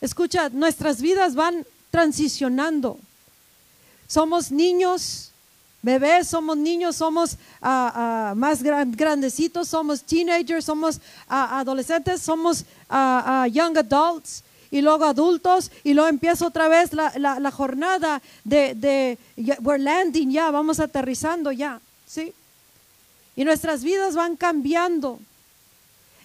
Speaker 1: escucha, nuestras vidas van transicionando. Somos niños, bebés, somos niños, somos ah, más grandecitos, somos teenagers, somos ah, adolescentes, somos young adults y luego adultos y luego empieza otra vez la, jornada de, de, we're landing ya, vamos aterrizando ya, ¿sí? Y nuestras vidas van cambiando.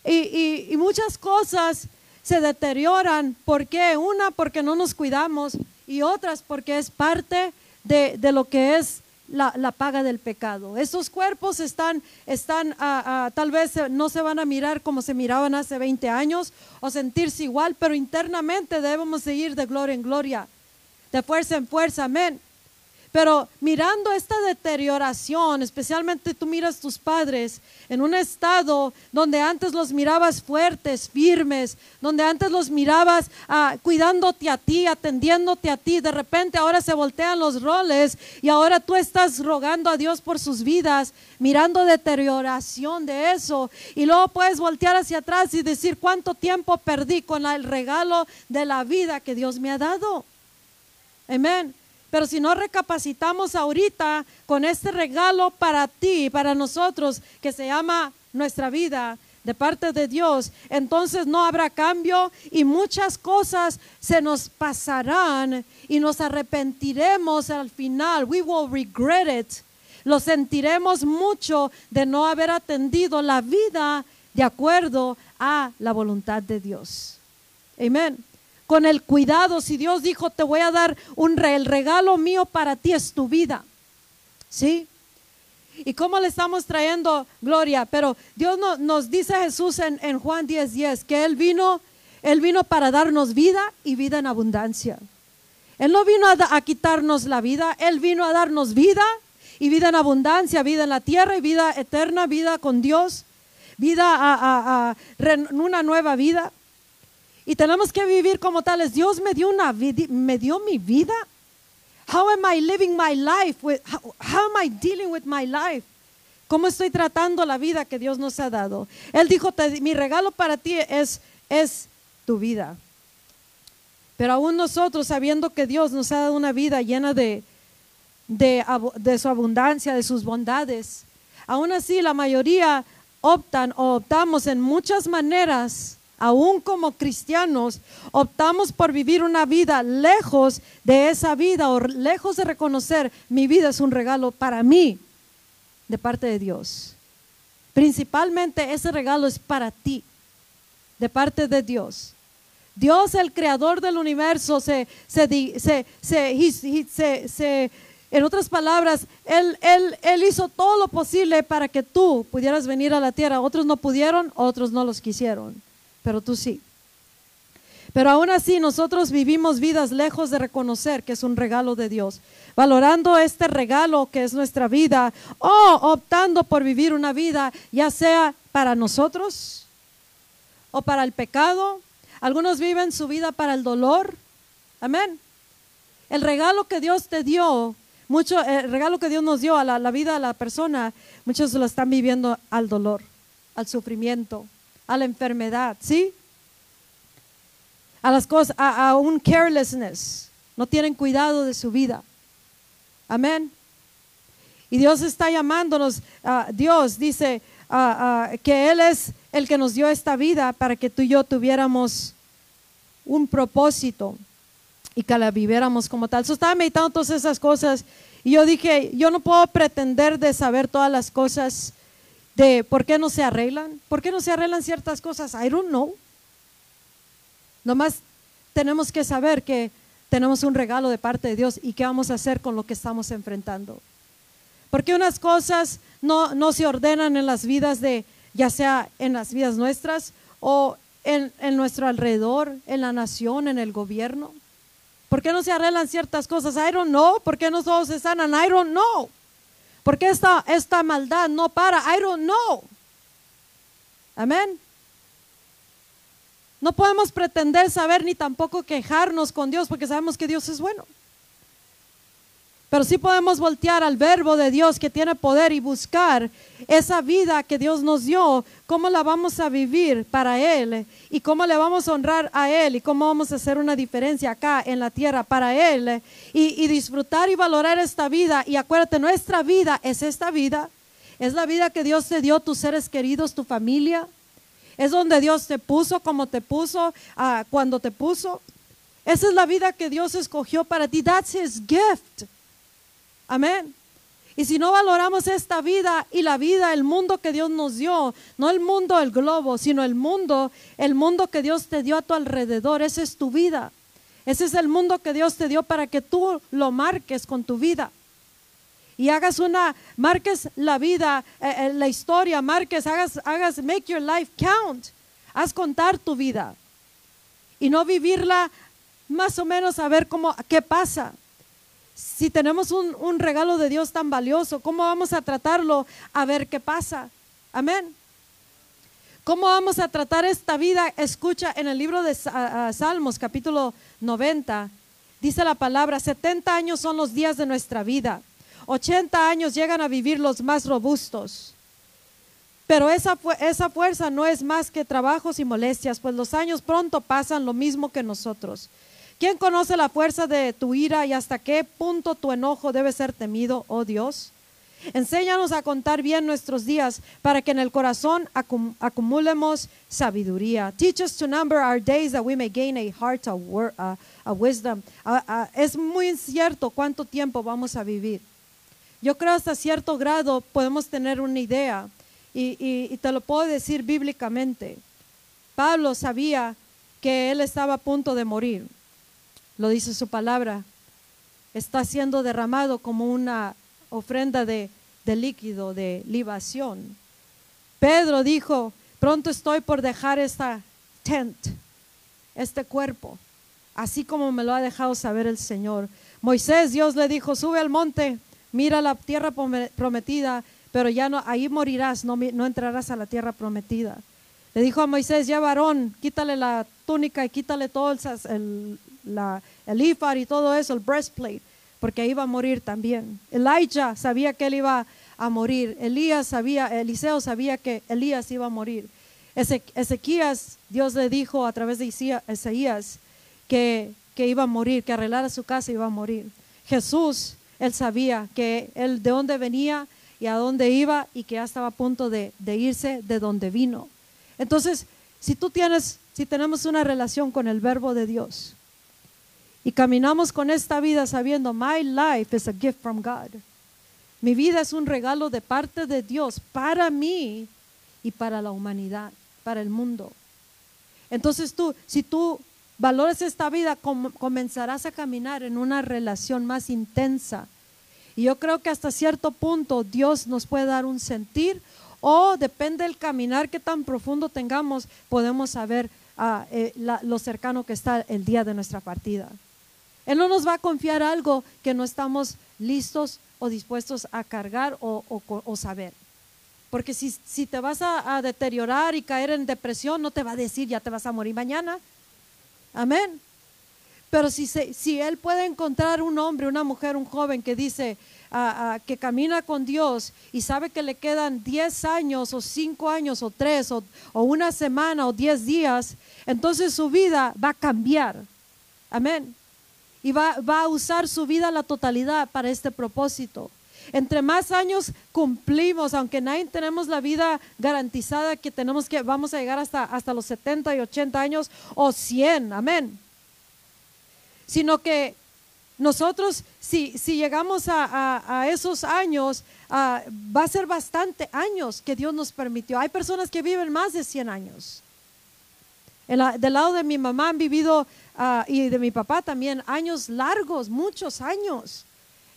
Speaker 1: Y, y muchas cosas se deterioran. ¿Por qué? Una, porque no nos cuidamos y otras porque es parte de, lo que es la, paga del pecado. Esos cuerpos están, están ah, ah, tal vez no se van a mirar como se miraban hace 20 años o sentirse igual, pero internamente debemos seguir de gloria en gloria, de fuerza en fuerza, amén. Pero mirando esta deterioración, especialmente tú miras tus padres en un estado donde antes los mirabas fuertes, firmes, donde antes los mirabas ah, cuidándote a ti, atendiéndote a ti, de repente ahora se voltean los roles y ahora tú estás rogando a Dios por sus vidas, mirando deterioración de eso. Y luego puedes voltear hacia atrás y decir cuánto tiempo perdí con el regalo de la vida que Dios me ha dado. Amén. Pero si no recapacitamos ahorita con este regalo para ti, para nosotros, que se llama nuestra vida de parte de Dios, entonces no habrá cambio y muchas cosas se nos pasarán y nos arrepentiremos al final. We will regret it. Lo sentiremos mucho de no haber atendido la vida de acuerdo a la voluntad de Dios. Amén con el cuidado. Si Dios dijo, te voy a dar un el regalo mío para ti es tu vida. ¿Sí? ¿Y cómo le estamos trayendo gloria? Pero Dios nos dice Jesús en, en Juan 10:10 10, que Él vino, Él vino para darnos vida y vida en abundancia. Él no vino a, quitarnos la vida, Él vino a darnos vida y vida en abundancia, vida en la tierra y vida eterna, vida con Dios, vida a, a una nueva vida. Y tenemos que vivir como tales. Dios me dio una me dio mi vida. How am I living my life? how, am I dealing with my life? ¿Cómo estoy tratando la vida que Dios nos ha dado? Él dijo, mi regalo para ti es, es tu vida. Pero aún nosotros, sabiendo que Dios nos ha dado una vida llena de, de, de su abundancia, de sus bondades, aún así la mayoría optan o optamos en muchas maneras aún como cristianos, optamos por vivir una vida lejos de esa vida o lejos de reconocer mi vida es un regalo para mí de parte de Dios. Principalmente ese regalo es para ti. de parte de Dios. Dios, el creador del universo, se, se, se, se, se en otras palabras, él, hizo todo lo posible para que tú pudieras venir a la tierra. Otros no pudieron, otros no los quisieron, pero tú sí. Pero aún así nosotros vivimos vidas lejos de reconocer que es un regalo de Dios, valorando este regalo que es nuestra vida o optando por vivir una vida ya sea para nosotros o para el pecado. Algunos viven su vida para el dolor. Amén. El regalo que Dios te dio, mucho, el regalo que Dios nos dio a la, la vida de la persona, muchos lo están viviendo al dolor, al sufrimiento, a la enfermedad, ¿sí? a las cosas, a, un carelessness. No tienen cuidado de su vida. Amén. Y Dios está llamándonos, Dios dice que Él es el que nos dio esta vida para que tú y yo tuviéramos un propósito y que la viviéramos como tal. Yo estaba meditando todas esas cosas y yo dije, yo no puedo pretender de saber todas las cosas de por qué no se arreglan, por qué no se arreglan ciertas cosas. I don't know. Nomás tenemos que saber que tenemos un regalo de parte de Dios y qué vamos a hacer con lo que estamos enfrentando. Porque unas cosas no, no se ordenan en las vidas de, ya sea en las vidas nuestras o en, en, nuestro alrededor, en la nación, en el gobierno. ¿Por qué no se arreglan ciertas cosas? I don't know. ¿Por qué no todos se sanan? I don't know. ¿Por qué esta, esta maldad no para? I don't know. Amén. No podemos pretender saber ni tampoco quejarnos con Dios porque sabemos que Dios es bueno. Pero sí podemos voltear al verbo de Dios que tiene poder y buscar esa vida que Dios nos dio, cómo la vamos a vivir para Él y cómo le vamos a honrar a Él y cómo vamos a hacer una diferencia acá en la tierra para Él y, disfrutar y valorar esta vida. Y acuérdate, nuestra vida es esta vida, es la vida que Dios te dio, tus seres queridos, tu familia, es donde Dios te puso como te puso ah, cuando te puso. Esa es la vida que Dios escogió para ti. That's His gift. Amén. Y si no valoramos esta vida y la vida, el mundo que Dios nos dio, no el mundo, el globo, sino el mundo, el mundo que Dios te dio a tu alrededor, esa es tu vida. Ese es el mundo que Dios te dio para que tú lo marques con tu vida y hagas una, marques la vida, eh, eh, la historia, marques, hagas, hagas, make your life count. Haz contar tu vida y no vivirla más o menos a ver cómo, qué pasa. Si tenemos un, un regalo de Dios tan valioso, ¿cómo vamos a tratarlo a ver qué pasa? Amén. ¿Cómo vamos a tratar esta vida? Escucha en el libro de Salmos, capítulo 90, dice la palabra, 70 años son los días de nuestra vida 80 años llegan a vivir los más robustos. Pero esa, esa fuerza no es más que trabajos y molestias, pues los años pronto pasan lo mismo que nosotros. ¿Quién conoce la fuerza de tu ira y hasta qué punto tu enojo debe ser temido, oh Dios? Enséñanos a contar bien nuestros días para que en el corazón acumulemos sabiduría. Teach us to number our days that we may gain a heart of, wisdom. es muy incierto cuánto tiempo vamos a vivir. Yo creo hasta cierto grado podemos tener una idea y, te lo puedo decir bíblicamente. Pablo sabía que él estaba a punto de morir. Lo dice su palabra. Está siendo derramado como una ofrenda de, líquido, de libación. Pedro dijo, pronto estoy por dejar esta tent, este cuerpo, así como me lo ha dejado saber el Señor. Moisés, Dios le dijo, sube al monte mira la tierra prometida, pero ya no, ahí morirás, no, no entrarás a la tierra prometida. Le dijo a Moisés, ya varón, quítale la túnica y quítale todo el, la, el y todo eso, el breastplate, porque va a morir también. Elijah sabía que él iba a morir. Elías sabía, Eliseo sabía que Elías iba a morir. Ezequías, Dios le dijo a través de Isaías que, iba a morir, que arreglara su casa iba a morir. Jesús él sabía que él de dónde venía y a dónde iba y que ya estaba a punto de, irse de donde vino. Entonces, si tú tienes, si tenemos una relación con el verbo de Dios y caminamos con esta vida sabiendo, my life is a gift from God. Mi vida es un regalo de parte de Dios para mí y para la humanidad, para el mundo. Entonces tú, si tú valores esta vida, comenzarás a caminar en una relación más intensa. Y yo creo que hasta cierto punto Dios nos puede dar un sentir o depende del caminar que tan profundo tengamos, podemos saber ah, eh, lo cercano que está el día de nuestra partida. Él no nos va a confiar algo que no estamos listos o dispuestos a cargar o, saber. Porque si, si te vas a, deteriorar y caer en depresión, no te va a decir ya te vas a morir mañana. Amén. Pero si, si Él puede encontrar un hombre, una mujer, un joven que dice, que camina con Dios y sabe que le quedan 10 años o 5 años o 3 o, o una semana o 10 días, entonces su vida va a cambiar. Amén. Y va, a usar su vida a la totalidad para este propósito. Entre más años cumplimos, aunque nadie tenemos la vida garantizada que tenemos que vamos a llegar hasta, hasta los 70 y 80 años o 100, amén. Sino que nosotros, si, si llegamos a, esos años, va a ser bastante años que Dios nos permitió. Hay personas que viven más de 100 años. Del lado de mi mamá han vivido, ah, y de mi papá también, años largos, muchos años.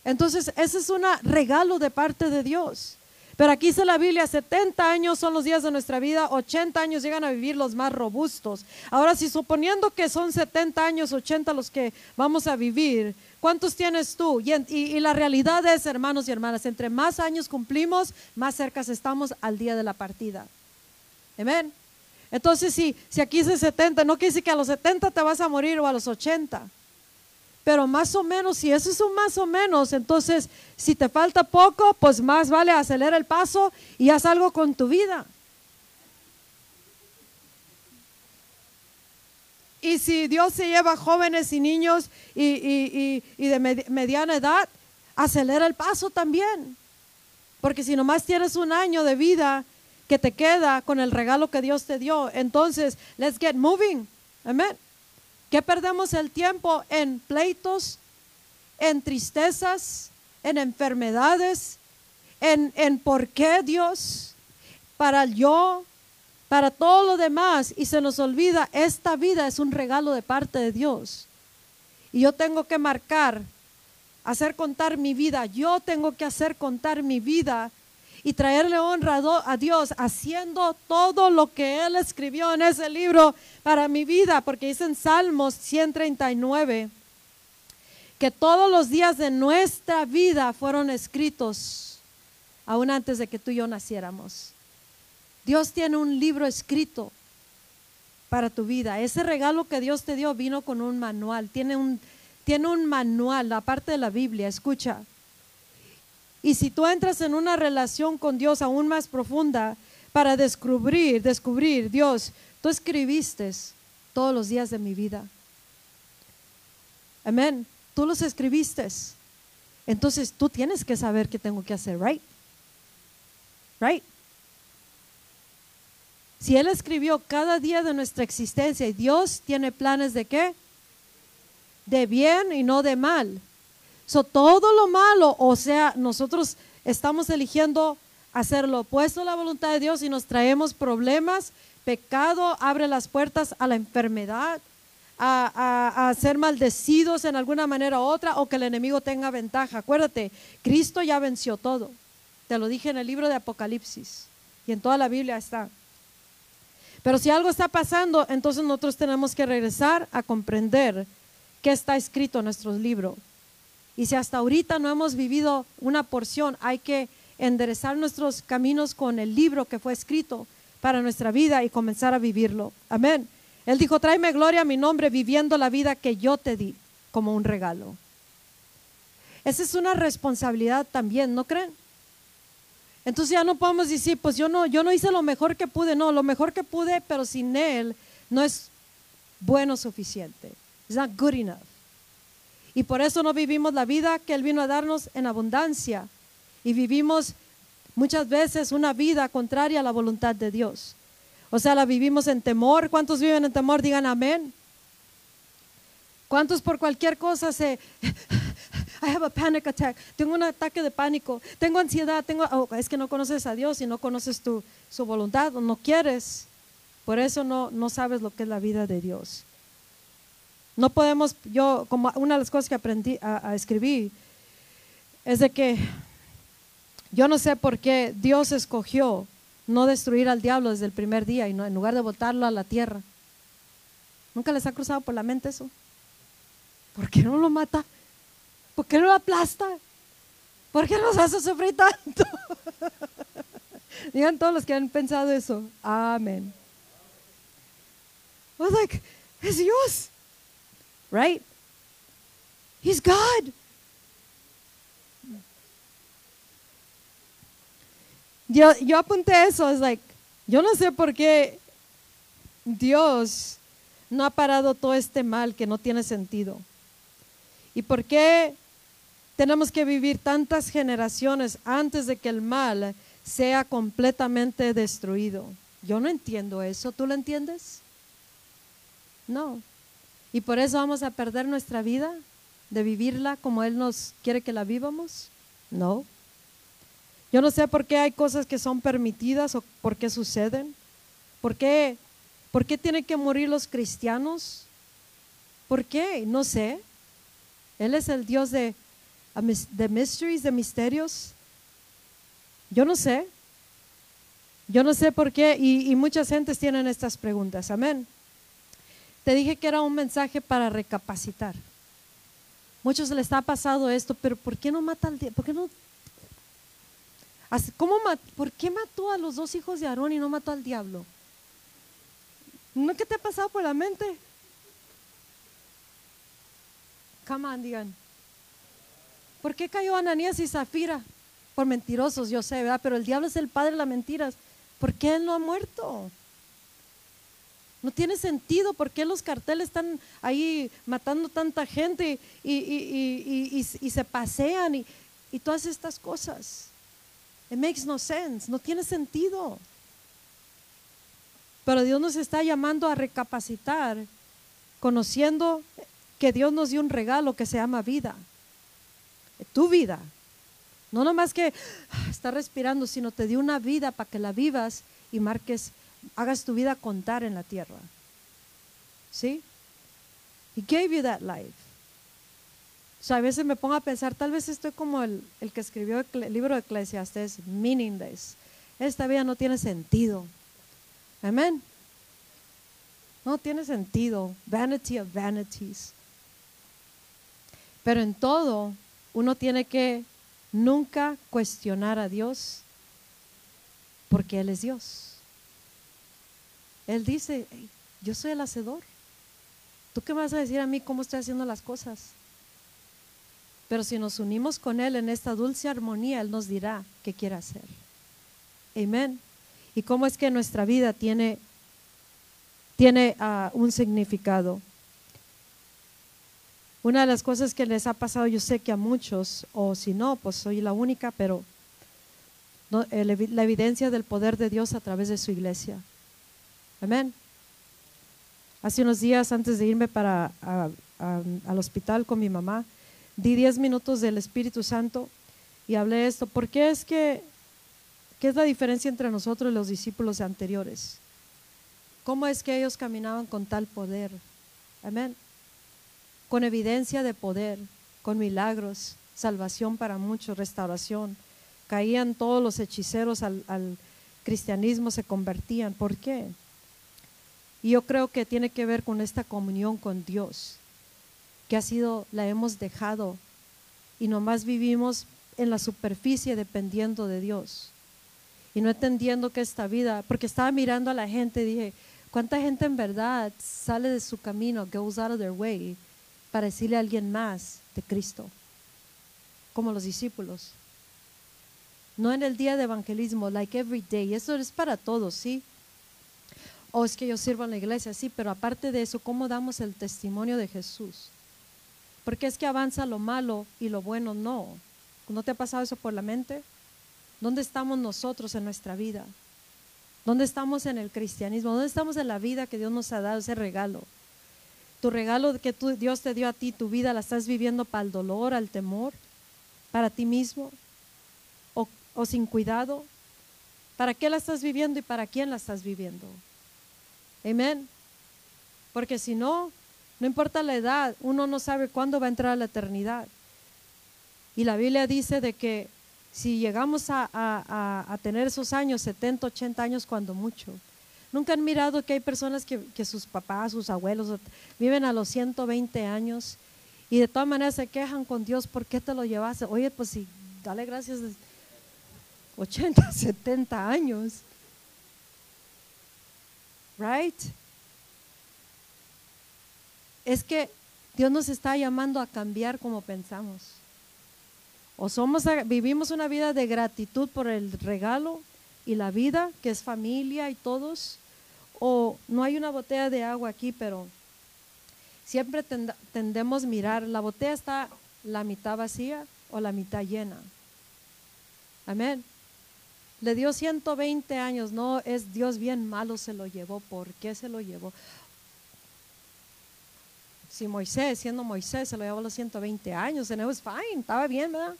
Speaker 1: Entonces, ese es un regalo de parte de Dios. Pero aquí dice la Biblia, 70 años son los días de nuestra vida, 80 años llegan a vivir los más robustos. Ahora, si suponiendo que son 70 años, 80 los que vamos a vivir, ¿cuántos tienes tú? Y, la realidad es, hermanos y hermanas, entre más años cumplimos, más cerca estamos al día de la partida. Amén. Entonces, si, si aquí dice 70, no quiere decir que a los 70 te vas a morir o a los 80. Pero más o menos, si eso es un más o menos, entonces si te falta poco, pues más vale acelerar el paso y haz algo con tu vida. Y si Dios se lleva jóvenes y niños y, de mediana edad, acelera el paso también. Porque si nomás tienes un año de vida que te queda con el regalo que Dios te dio, entonces, let's get moving. Amén. ¿Qué perdemos el tiempo en pleitos, en tristezas, en enfermedades, en, en por qué Dios, para el yo, para todo lo demás y se nos olvida, esta vida es un regalo de parte de Dios. Y yo tengo que marcar, hacer contar mi vida, yo tengo que hacer contar mi vida y traerle honra a Dios haciendo todo lo que Él escribió en ese libro para mi vida, porque dice en Salmos 139 que todos los días de nuestra vida fueron escritos aún antes de que tú y yo naciéramos. Dios tiene un libro escrito para tu vida. Ese regalo que Dios te dio vino con un manual, tiene un, tiene un manual, de la Biblia, escucha. Y si tú entras en una relación con Dios aún más profunda para descubrir, descubrir, Dios, tú escribiste todos los días de mi vida. Amén. Tú los escribiste. Entonces tú tienes que saber qué tengo que hacer, right? Right? Si Él escribió cada día de nuestra existencia y Dios tiene planes de qué? De bien y no de mal todo lo malo, o sea, nosotros estamos eligiendo hacer lo opuesto a la voluntad de Dios y nos traemos problemas. Pecado abre las puertas a la enfermedad, a, ser maldecidos en alguna manera u otra o que el enemigo tenga ventaja. Acuérdate, Cristo ya venció todo. Te lo dije en el libro de Apocalipsis y en toda la Biblia está. Pero si algo está pasando, entonces nosotros tenemos que regresar a comprender qué está escrito en nuestro libro y si hasta ahorita no hemos vivido una porción, hay que enderezar nuestros caminos con el libro que fue escrito para nuestra vida y comenzar a vivirlo. Amén. Él dijo, tráeme gloria a mi nombre viviendo la vida que yo te di como un regalo. Esa es una responsabilidad también, ¿no creen? Entonces ya no podemos decir, pues yo no, yo no hice lo mejor que pude, no, lo mejor que pude, pero sin Él no es bueno suficiente. It's not good enough. Y por eso no vivimos la vida que Él vino a darnos en abundancia. Y vivimos muchas veces una vida contraria a la voluntad de Dios. O sea, la vivimos en temor. ¿Cuántos viven en temor? Digan amén. ¿Cuántos por cualquier cosa se... *laughs* I have a panic attack. Tengo un ataque de pánico. Tengo ansiedad. Tengo... Oh, es que no conoces a Dios y no conoces su voluntad o no quieres. Por eso no, no sabes lo que es la vida de Dios. No podemos, yo, como una de las cosas que aprendí a, escribir, es de que yo no sé por qué Dios escogió no destruir al diablo desde el primer día y no, en lugar de botarlo a la tierra. ¿Nunca les ha cruzado por la mente eso? ¿Por qué no lo mata? ¿Por qué no lo aplasta? ¿Por qué nos hace sufrir tanto? *laughs* Digan todos los que han pensado eso. Amén. Like, es Dios. Right? He's God. Yo, yo apunté eso, es like, yo no sé por qué Dios no ha parado todo este mal que no tiene sentido. ¿Y por qué tenemos que vivir tantas generaciones antes de que el mal sea completamente destruido? Yo no entiendo eso. ¿Tú lo entiendes? No. ¿Y por eso vamos a perder nuestra vida? ¿De vivirla como Él nos quiere que la vivamos? No. Yo no sé por qué hay cosas que son permitidas o por qué suceden. ¿Por qué, por qué tienen que morir los cristianos? ¿Por qué? No sé. Él es el Dios de, de mysteries, de misterios. Yo no sé. Yo no sé por qué. Y, y muchas gentes tienen estas preguntas. Amén. Te dije que era un mensaje para recapacitar. Muchos les ha pasado esto, pero ¿por qué no mata al ¿Por qué no ¿Cómo ¿Por qué mató a los dos hijos de Aarón y no mató al diablo? ¿No qué te ha pasado por la mente? Come on, digan. ¿Por qué cayó Ananías y Zafira? Por mentirosos, yo sé, ¿verdad? Pero el diablo es el padre de las mentiras. ¿Por qué él no ha muerto? No tiene sentido por qué los carteles están ahí matando tanta gente y, se pasean y todas estas cosas. It makes no sense, no tiene sentido. Pero Dios nos está llamando a recapacitar, conociendo que Dios nos dio un regalo que se llama vida. Tu vida. No nomás que ah, está respirando, sino te dio una vida para que la vivas y marques, hagas tu vida contar en la tierra. ¿Sí? He gave you that life. O sea, a veces me pongo a pensar, tal vez estoy como el, que escribió el libro de Eclesiastes, meaningless. Esta vida no tiene sentido. Amén. No tiene sentido. Vanity of vanities. Pero en todo, uno tiene que nunca cuestionar a Dios porque Él es Dios. Él dice, yo soy el hacedor. ¿Tú qué vas a decir a mí cómo estoy haciendo las cosas? Pero si nos unimos con Él en esta dulce armonía, Él nos dirá qué quiere hacer. Amén. Y cómo es que nuestra vida tiene, tiene ah, un significado. Una de las cosas que les ha pasado, yo sé que a muchos, o si no, pues soy la única, pero la evidencia del poder de Dios a través de su iglesia. Amén. Hace unos días antes de irme para al hospital con mi mamá, di 10 minutos del Espíritu Santo y hablé esto. ¿Por qué es que, qué es la diferencia entre nosotros y los discípulos anteriores? ¿Cómo es que ellos caminaban con tal poder? Amén. Con evidencia de poder, con milagros, salvación para muchos, restauración. Caían todos los hechiceros al cristianismo, se convertían. ¿Por qué? Y yo creo que tiene que ver con esta comunión con Dios que ha sido, la hemos dejado y nomás vivimos en la superficie dependiendo de Dios y no entendiendo que esta vida, porque estaba mirando a la gente y dije, ¿cuánta gente en verdad sale de su camino, goes out of their way, para decirle a alguien más de Cristo? Como los discípulos. No en el día de evangelismo, like every day. Eso es para todos, ¿sí? O es que yo sirvo en la iglesia, sí, pero aparte de eso, ¿cómo damos el testimonio de Jesús? Porque es que avanza lo malo y lo bueno no. ¿No te ha pasado eso por la mente? ¿Dónde estamos nosotros en nuestra vida? ¿Dónde estamos en el cristianismo? ¿Dónde estamos en la vida que Dios nos ha dado, ese regalo? Tu regalo que Dios te dio a ti, tu vida, ¿la estás viviendo para el dolor, al temor, para ti mismo? ¿O, o sin cuidado? ¿Para qué la estás viviendo y para quién la estás viviendo? Amén. Porque si no, no importa la edad, uno no sabe cuándo va a entrar a la eternidad. Y la Biblia dice de que si llegamos a, tener esos años, 70, 80 años, cuando mucho. Nunca han mirado que hay personas que, que, sus papás, sus abuelos viven a los 120 años y de todas maneras se quejan con Dios, ¿por qué te lo llevaste? Oye, pues si, dale gracias, 80, 70 *laughs* años. Right? Es que Dios nos está llamando a cambiar como pensamos. O somos, vivimos una vida de gratitud por el regalo y la vida, que es familia y todos, o no hay una botella de agua aquí, pero siempre tendemos a mirar, la botella está la mitad vacía o la mitad llena. Amén. Le dio 120 años, no es Dios bien malo se lo llevó. ¿Por qué se lo llevó? Si Moisés, siendo Moisés, se lo llevó a los 120 años, and it was fine, estaba bien, ¿verdad?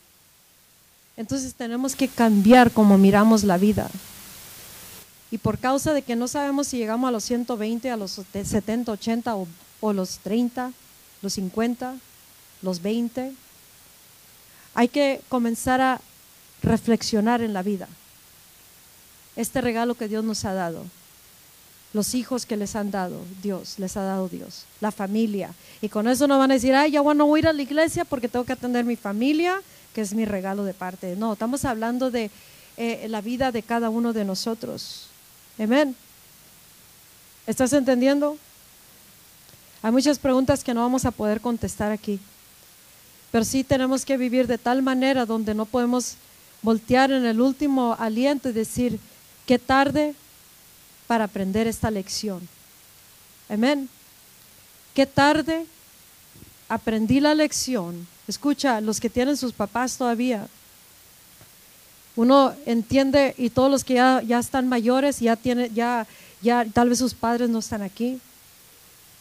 Speaker 1: Entonces tenemos que cambiar como miramos la vida. Y por causa de que no sabemos si llegamos a los 120, a los 70, 80 o, los 30, los 50, los 20, hay que comenzar a reflexionar en la vida. Este regalo que Dios nos ha dado, los hijos que les han dado Dios, les ha dado Dios, la familia. Y con eso no van a decir, ay, ya bueno, voy a ir a la iglesia porque tengo que atender mi familia, que es mi regalo de parte. No, estamos hablando de eh, la vida de cada uno de nosotros. Amén. ¿Estás entendiendo? Hay muchas preguntas que no vamos a poder contestar aquí, pero sí tenemos que vivir de tal manera donde no podemos voltear en el último aliento y decir, qué tarde para aprender esta lección. Amén. Qué tarde aprendí la lección Escucha, los que tienen sus papás todavía, uno entiende y todos los que ya, ya están mayores, ya tienen, ya, ya tal vez sus padres no están aquí.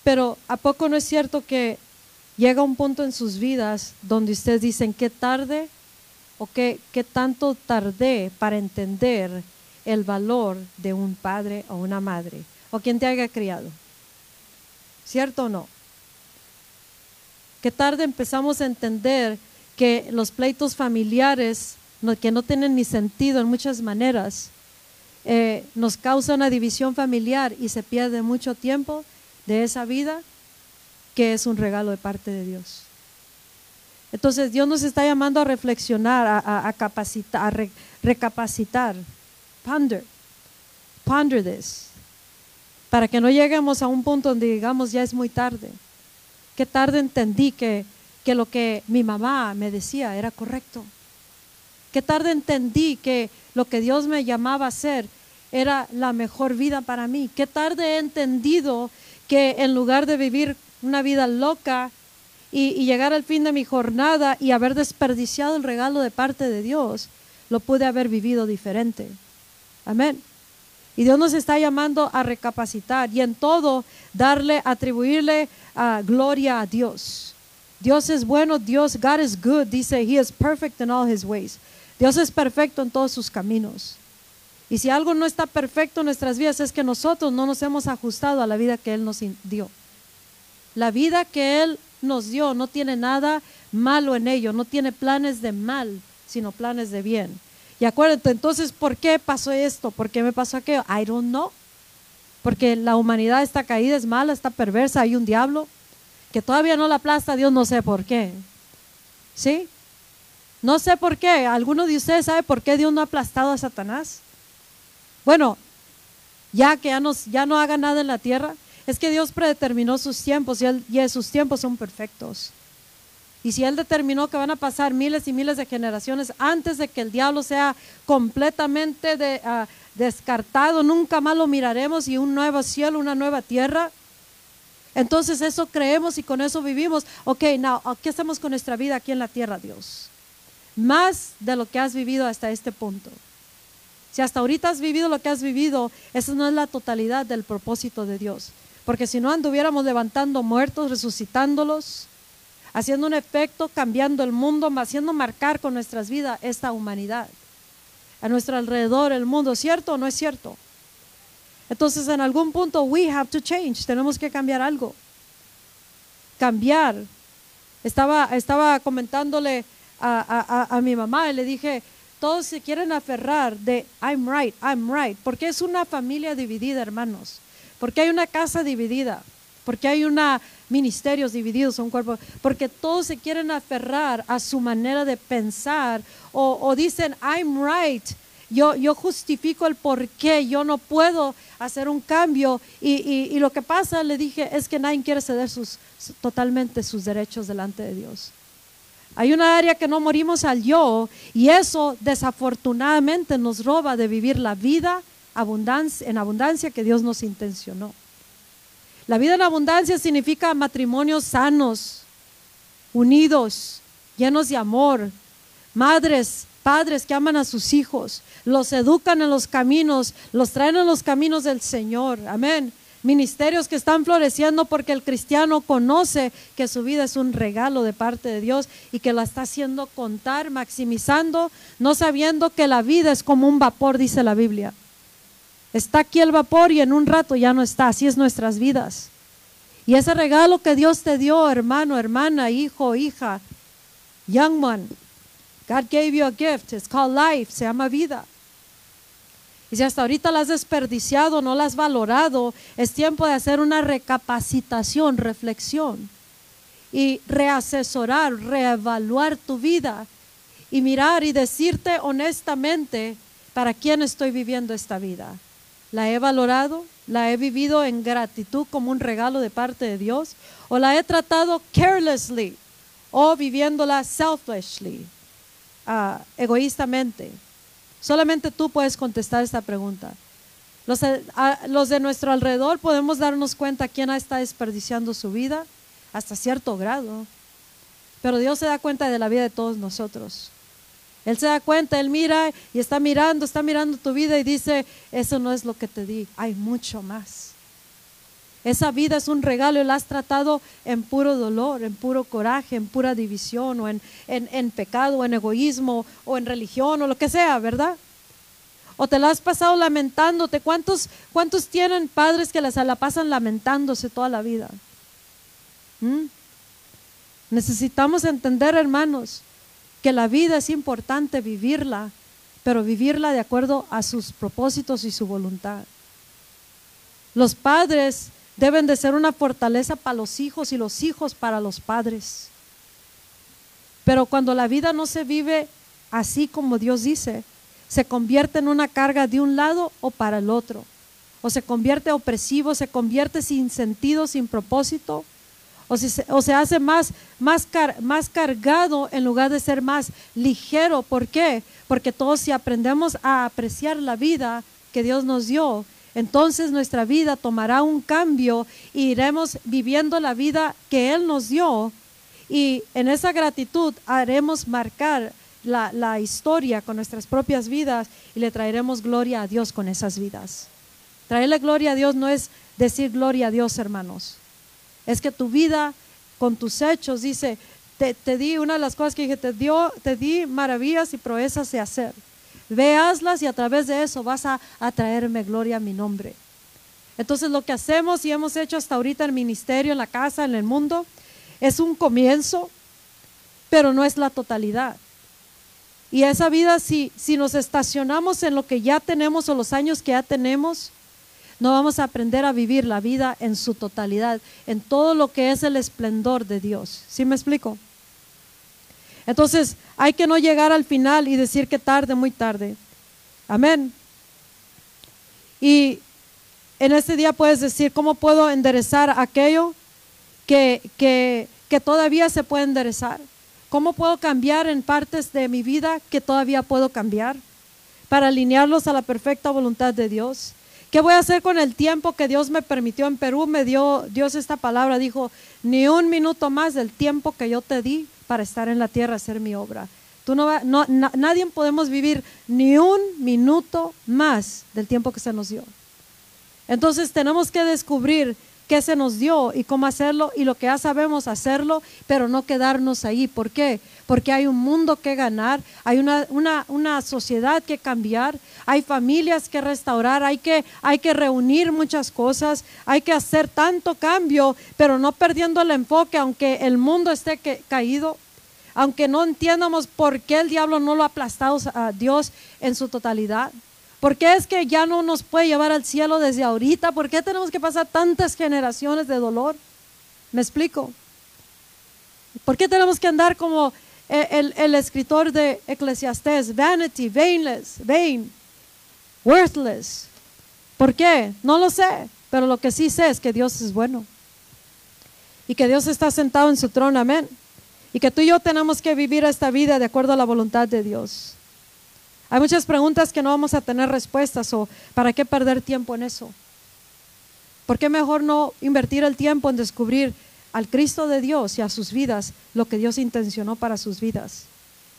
Speaker 1: Pero ¿a poco no es cierto que llega un punto en sus vidas donde ustedes dicen qué tarde o qué, qué tanto tardé para entender el valor de un padre o una madre o quien te haya criado? ¿Cierto o no? que tarde empezamos a entender que los pleitos familiares, que no tienen ni sentido en muchas maneras, eh, nos causa una división familiar y se pierde mucho tiempo de esa vida que es un regalo de parte de Dios. Entonces Dios nos está llamando a reflexionar, a, capacitar, a recapacitar, ponder, ponder this, para que no lleguemos a un punto donde digamos ya es muy tarde. Qué tarde entendí que, que lo que mi mamá me decía era correcto. Qué tarde entendí que lo que Dios me llamaba a hacer era la mejor vida para mí. Qué tarde he entendido que en lugar de vivir una vida loca y, y, llegar al fin de mi jornada y haber desperdiciado el regalo de parte de Dios, lo pude haber vivido diferente. Amén. Y Dios nos está llamando a recapacitar y en todo darle, atribuirle uh, gloria a Dios. Dios es bueno, Dios, God is good, dice, He is perfect in all His ways. Dios es perfecto en todos sus caminos. Y si algo no está perfecto en nuestras vidas es que nosotros no nos hemos ajustado a la vida que Él nos dio. La vida que Él nos dio no tiene nada malo en ello, no tiene planes de mal, sino planes de bien. Y acuérdate, entonces, ¿por qué pasó esto? ¿Por qué me pasó aquello? I don't know. Porque la humanidad está caída, es mala, está perversa, hay un diablo que todavía no la aplasta Dios, no sé por qué. ¿Sí? No sé por qué. ¿Alguno de ustedes sabe por qué Dios no ha aplastado a Satanás? Bueno, ya que ya, ya no haga nada en la tierra, es que Dios predeterminó sus tiempos y sus tiempos son perfectos. Y si Él determinó que van a pasar miles y miles de generaciones antes de que el diablo sea completamente ah, descartado, nunca más lo miraremos y un nuevo cielo, una nueva tierra. Entonces eso creemos y con eso vivimos. Ok, now, ¿qué hacemos con nuestra vida aquí en la tierra, Dios? Más de lo que has vivido hasta este punto. Si hasta ahorita has vivido lo que has vivido, esa no es la totalidad del propósito de Dios. Porque si no anduviéramos levantando muertos, resucitándolos, haciendo un efecto, cambiando el mundo, haciendo marcar con nuestras vidas esta humanidad. A nuestro alrededor, el mundo, ¿cierto o no es cierto? Entonces en algún punto we have to change, tenemos que cambiar algo. Cambiar. Estaba, estaba comentándole a, a, a, mi mamá y le dije, todos se quieren aferrar de I'm right, I'm right, porque es una familia dividida, hermanos, porque hay una casa dividida, porque hay una ministerios divididos, un cuerpo, porque todos se quieren aferrar a su manera de pensar o, dicen I'm right, yo, yo justifico el por qué, yo no puedo hacer un cambio. Y, y, lo que pasa, le dije, es que nadie quiere ceder sus, totalmente sus derechos delante de Dios. Hay una área que no morimos al yo y eso desafortunadamente nos roba de vivir la vida abundancia, en abundancia que Dios nos intencionó. La vida en abundancia significa matrimonios sanos, unidos, llenos de amor, madres padres que aman a sus hijos, los educan en los caminos, los traen en los caminos del Señor. Amén. Ministerios que están floreciendo porque el cristiano conoce que su vida es un regalo de parte de Dios y que la está haciendo contar, maximizando, no sabiendo que la vida es como un vapor, dice la Biblia. Está aquí el vapor y en un rato ya no está. Así es nuestras vidas. Y ese regalo que Dios te dio, hermano, hermana, hijo, hija, young man, God gave you a gift. It's called life. Se llama vida. Y si hasta ahorita la has desperdiciado, no la has valorado, es tiempo de hacer una recapacitación, reflexión y reasesorar, reevaluar tu vida y mirar y decirte honestamente para quién estoy viviendo esta vida. ¿La he valorado? ¿La he vivido en gratitud como un regalo de parte de Dios? ¿O la he tratado carelessly o viviéndola selfishly? uh, egoístamente? Solamente tú puedes contestar esta pregunta. Los, uh, los, de nuestro alrededor podemos darnos cuenta quién está desperdiciando su vida hasta cierto grado. Pero Dios se da cuenta de la vida de todos nosotros. Él se da cuenta, Él mira y está mirando, está mirando tu vida y dice, eso no es lo que te di, hay mucho más. Esa vida es un regalo y la has tratado en puro dolor, en puro coraje, en pura división o en, en, pecado, o en egoísmo o en religión o lo que sea, ¿verdad? O te la has pasado lamentándote. ¿Cuántos, cuántos tienen padres que se la pasan lamentándose toda la vida? ¿Mm? Necesitamos entender, hermanos, que la vida es importante vivirla, pero vivirla de acuerdo a sus propósitos y su voluntad. Los padres deben de ser una fortaleza para los hijos y los hijos para los padres. Pero cuando la vida no se vive así como Dios dice, se convierte en una carga de un lado o para el otro. O se convierte opresivo, se convierte sin sentido, sin propósito. O, se, o se hace más, más, más cargado en lugar de ser más ligero. ¿Por qué? Porque todos si aprendemos a apreciar la vida que Dios nos dio, entonces nuestra vida tomará un cambio y iremos viviendo la vida que Él nos dio y en esa gratitud haremos marcar la, historia con nuestras propias vidas y le traeremos gloria a Dios con esas vidas. Traerle gloria a Dios no es decir gloria a Dios, hermanos. Es que tu vida con tus hechos dice, te, te di una de las cosas que dije, te, dio, te di maravillas y proezas de hacer. Veaslas y a través de eso vas a, traerme gloria a mi nombre. Entonces lo que hacemos y hemos hecho hasta ahorita en el ministerio, en la casa, en el mundo, es un comienzo, pero no es la totalidad. Y esa vida, si, si nos estacionamos en lo que ya tenemos o los años que ya tenemos, no vamos a aprender a vivir la vida en su totalidad, en todo lo que es el esplendor de Dios. ¿Sí me explico? Entonces, hay que no llegar al final y decir que tarde, muy tarde. Amén. Y en este día puedes decir, ¿cómo puedo enderezar aquello que, que, que todavía se puede enderezar? ¿Cómo puedo cambiar en partes de mi vida que todavía puedo cambiar para alinearlos a la perfecta voluntad de Dios? ¿Qué voy a hacer con el tiempo que Dios me permitió en Perú? Me dio Dios esta palabra, dijo, ni un minuto más del tiempo que yo te di para estar en la tierra, hacer mi obra. Tú no, no nadie podemos vivir ni un minuto más del tiempo que se nos dio. Entonces tenemos que descubrir qué se nos dio y cómo hacerlo y lo que ya sabemos hacerlo, pero no quedarnos ahí. ¿Por qué? Porque hay un mundo que ganar, hay una, una, una sociedad que cambiar, hay familias que restaurar, hay que, hay que reunir muchas cosas, hay que hacer tanto cambio, pero no perdiendo el enfoque, aunque el mundo esté caído, aunque no entiendamos por qué el diablo no lo ha aplastado a Dios en su totalidad. ¿Por qué es que ya no nos puede llevar al cielo desde ahorita? ¿Por qué tenemos que pasar tantas generaciones de dolor? ¿Me explico? ¿Por qué tenemos que andar como el, el escritor de Eclesiastés? Vanity, vainless, vain, worthless. ¿Por qué? No lo sé, pero lo que sí sé es que Dios es bueno. Y que Dios está sentado en su trono, amén. Y que tú y yo tenemos que vivir esta vida de acuerdo a la voluntad de Dios. Hay muchas preguntas que no vamos a tener respuestas o ¿para qué perder tiempo en eso? ¿Por qué mejor no invertir el tiempo en descubrir al Cristo de Dios y a sus vidas lo que Dios intencionó para sus vidas?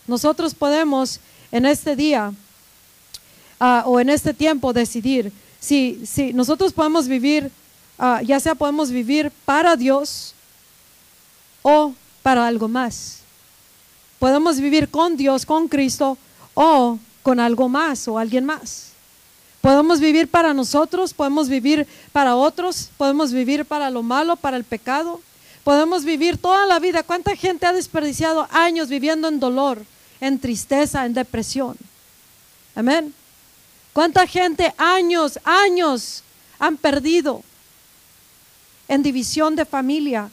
Speaker 1: Nosotros podemos en este día ah, o en este tiempo decidir si, si nosotros podemos vivir, ah, ya sea podemos vivir para Dios o para algo más. Podemos vivir con Dios, con Cristo o con algo más o alguien más. Podemos vivir para nosotros, podemos vivir para otros, podemos vivir para lo malo, para el pecado. Podemos vivir toda la vida. ¿Cuánta gente ha desperdiciado años viviendo en dolor, en tristeza, en depresión? Amén. ¿Cuánta gente años, años han perdido en división de familia?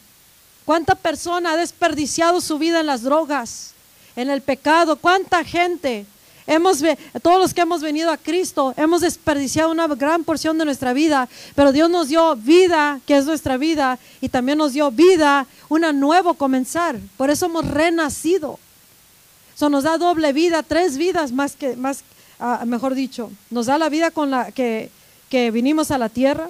Speaker 1: ¿Cuánta persona ha desperdiciado su vida en las drogas, en el pecado? ¿Cuánta gente Hemos, todos los que hemos venido a Cristo, hemos desperdiciado una gran porción de nuestra vida, pero Dios nos dio vida, que es nuestra vida, y también nos dio vida, una nuevo comenzar. Por eso hemos renacido. Eso nos da doble vida, tres vidas más que, más, ah, mejor dicho, nos da la vida con la que, que vinimos a la tierra,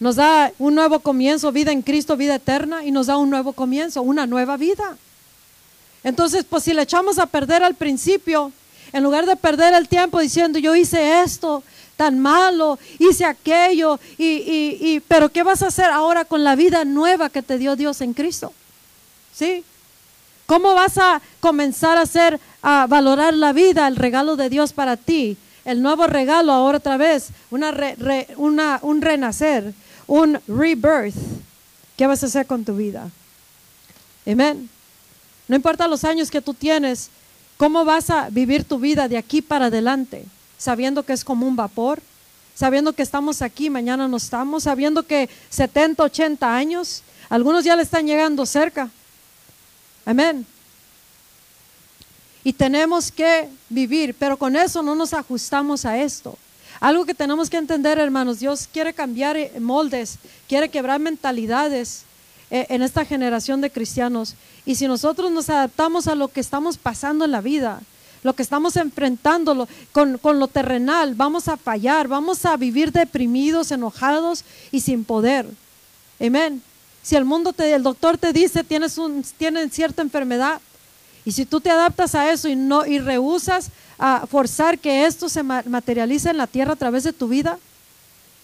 Speaker 1: nos da un nuevo comienzo, vida en Cristo, vida eterna, y nos da un nuevo comienzo, una nueva vida. Entonces, pues si le echamos a perder al principio, en lugar de perder el tiempo diciendo yo hice esto tan malo, hice aquello, y, pero ¿qué vas a hacer ahora con la vida nueva que te dio Dios en Cristo? ¿Sí? ¿Cómo vas a comenzar a hacer, a valorar la vida, el regalo de Dios para ti? El nuevo regalo ahora otra vez, una, una un renacer, un rebirth. ¿Qué vas a hacer con tu vida? Amén. No importa los años que tú tienes, ¿cómo vas a vivir tu vida de aquí para adelante? Sabiendo que es como un vapor, sabiendo que estamos aquí, mañana no estamos, sabiendo que 70, 80 años, algunos ya le están llegando cerca. Amén. Y tenemos que vivir, pero con eso no nos ajustamos a esto. Algo que tenemos que entender, hermanos, Dios quiere cambiar moldes, quiere quebrar mentalidades. Eh, en esta generación de cristianos. Y si nosotros nos adaptamos a lo que estamos pasando en la vida, lo que estamos enfrentando con, con, lo terrenal, vamos a fallar, vamos a vivir deprimidos, enojados y sin poder. Amén. Si el mundo te, el doctor te dice tienes un, tienen cierta enfermedad, y si tú te adaptas a eso y no y rehusas a forzar que esto se materialice en la tierra a través de tu vida,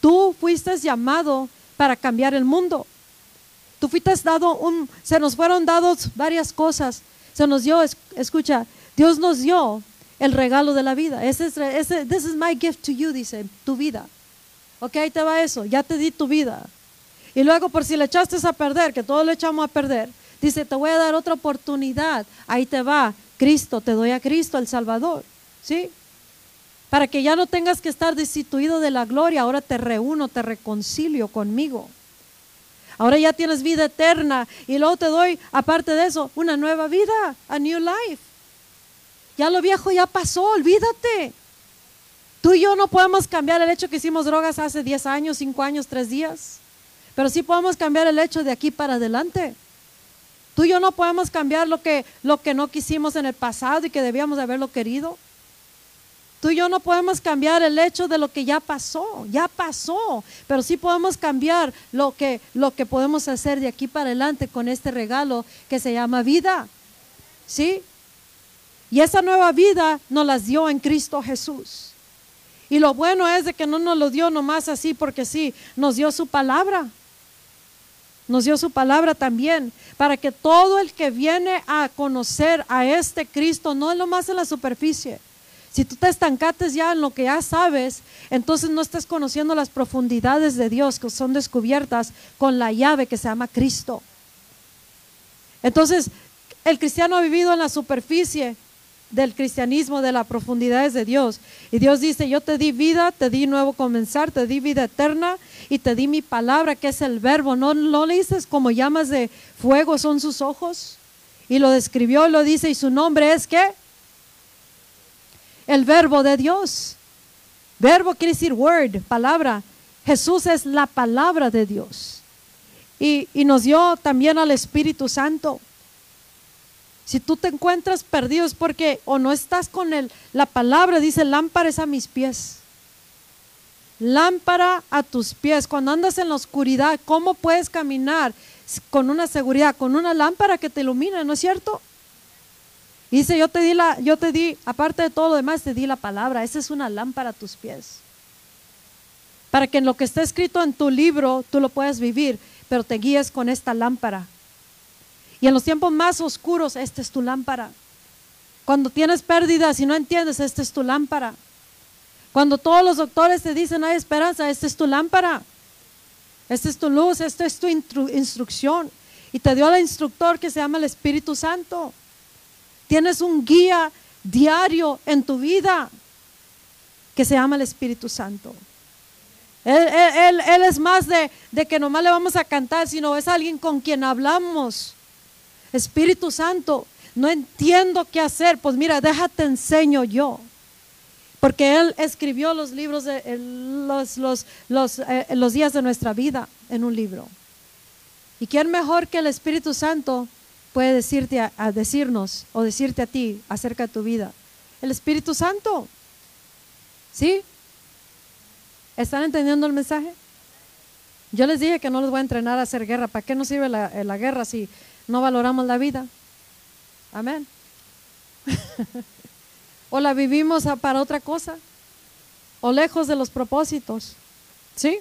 Speaker 1: tú fuiste llamado para cambiar el mundo. Tú fuiste dado un, se nos fueron dados varias cosas. Se nos dio, escucha, Dios nos dio el regalo de la vida. Ese es, ese, this is my gift to you, dice, tu vida. Ok, ahí te va eso, ya te di tu vida. Y luego por si le echaste a perder, que todo lo echamos a perder, dice, te voy a dar otra oportunidad. Ahí te va, Cristo, te doy a Cristo, el Salvador. ¿Sí? Para que ya no tengas que estar destituido de la gloria, ahora te reúno, te reconcilio conmigo. Ahora ya tienes vida eterna y luego te doy, aparte de eso, una nueva vida, a new life. Ya lo viejo ya pasó, olvídate. Tú y yo no podemos cambiar el hecho que hicimos drogas hace 10 años, 5 años, 3 días. Pero sí podemos cambiar el hecho de aquí para adelante. Tú y yo no podemos cambiar lo que, lo que no quisimos en el pasado y que debíamos de haberlo querido. Tú y yo no podemos cambiar el hecho de lo que ya pasó, ya pasó, pero sí podemos cambiar lo que, lo que podemos hacer de aquí para adelante con este regalo que se llama vida. ¿Sí? Y esa nueva vida nos las dio en Cristo Jesús. Y lo bueno es de que no nos lo dio nomás así porque sí, nos dio su palabra. Nos dio su palabra también para que todo el que viene a conocer a este Cristo, no es lo más en la superficie. Si tú te estancates ya en lo que ya sabes, entonces no estás conociendo las profundidades de Dios que son descubiertas con la llave que se llama Cristo. Entonces, el cristiano ha vivido en la superficie del cristianismo, de las profundidades de Dios. Y Dios dice, yo te di vida, te di nuevo comenzar, te di vida eterna y te di mi palabra, que es el verbo. ¿No, no le dices como llamas de fuego son sus ojos? Y lo describió y lo dice, y su nombre es qué? El verbo de Dios. Verbo quiere decir word, palabra. Jesús es la palabra de Dios. Y, y nos dio también al Espíritu Santo. Si tú te encuentras perdido es porque o no estás con él. La palabra dice, lámpara es a mis pies. Lámpara a tus pies. Cuando andas en la oscuridad, ¿cómo puedes caminar con una seguridad? Con una lámpara que te ilumina, ¿no es cierto? Dice, yo te di la, yo te di, aparte de todo lo demás, te di la palabra. Esa es una lámpara a tus pies. Para que en lo que está escrito en tu libro, tú lo puedas vivir, pero te guíes con esta lámpara y en los tiempos más oscuros, esta es tu lámpara. Cuando tienes pérdidas y no entiendes, esta es tu lámpara. Cuando todos los doctores te dicen hay esperanza, esta es tu lámpara. Esta es tu luz, esta es tu instrucción. Y te dio el instructor que se llama el Espíritu Santo. Tienes un guía diario en tu vida que se llama el Espíritu Santo. Él, es más de, de, que nomás le vamos a cantar, sino es alguien con quien hablamos. Espíritu Santo, no entiendo qué hacer. Pues mira, déjate enseño yo. Porque Él escribió los libros, de, los, eh, los días de nuestra vida en un libro. ¿Y quién mejor que el Espíritu Santo puede decirte a, decirnos o decirte a ti acerca de tu vida? El Espíritu Santo. ¿Sí? ¿Están entendiendo el mensaje? Yo les dije que no les voy a entrenar a hacer guerra. ¿Para qué nos sirve la, la guerra si no valoramos la vida. Amén. *laughs* o la vivimos para otra cosa. O lejos de los propósitos. ¿Sí?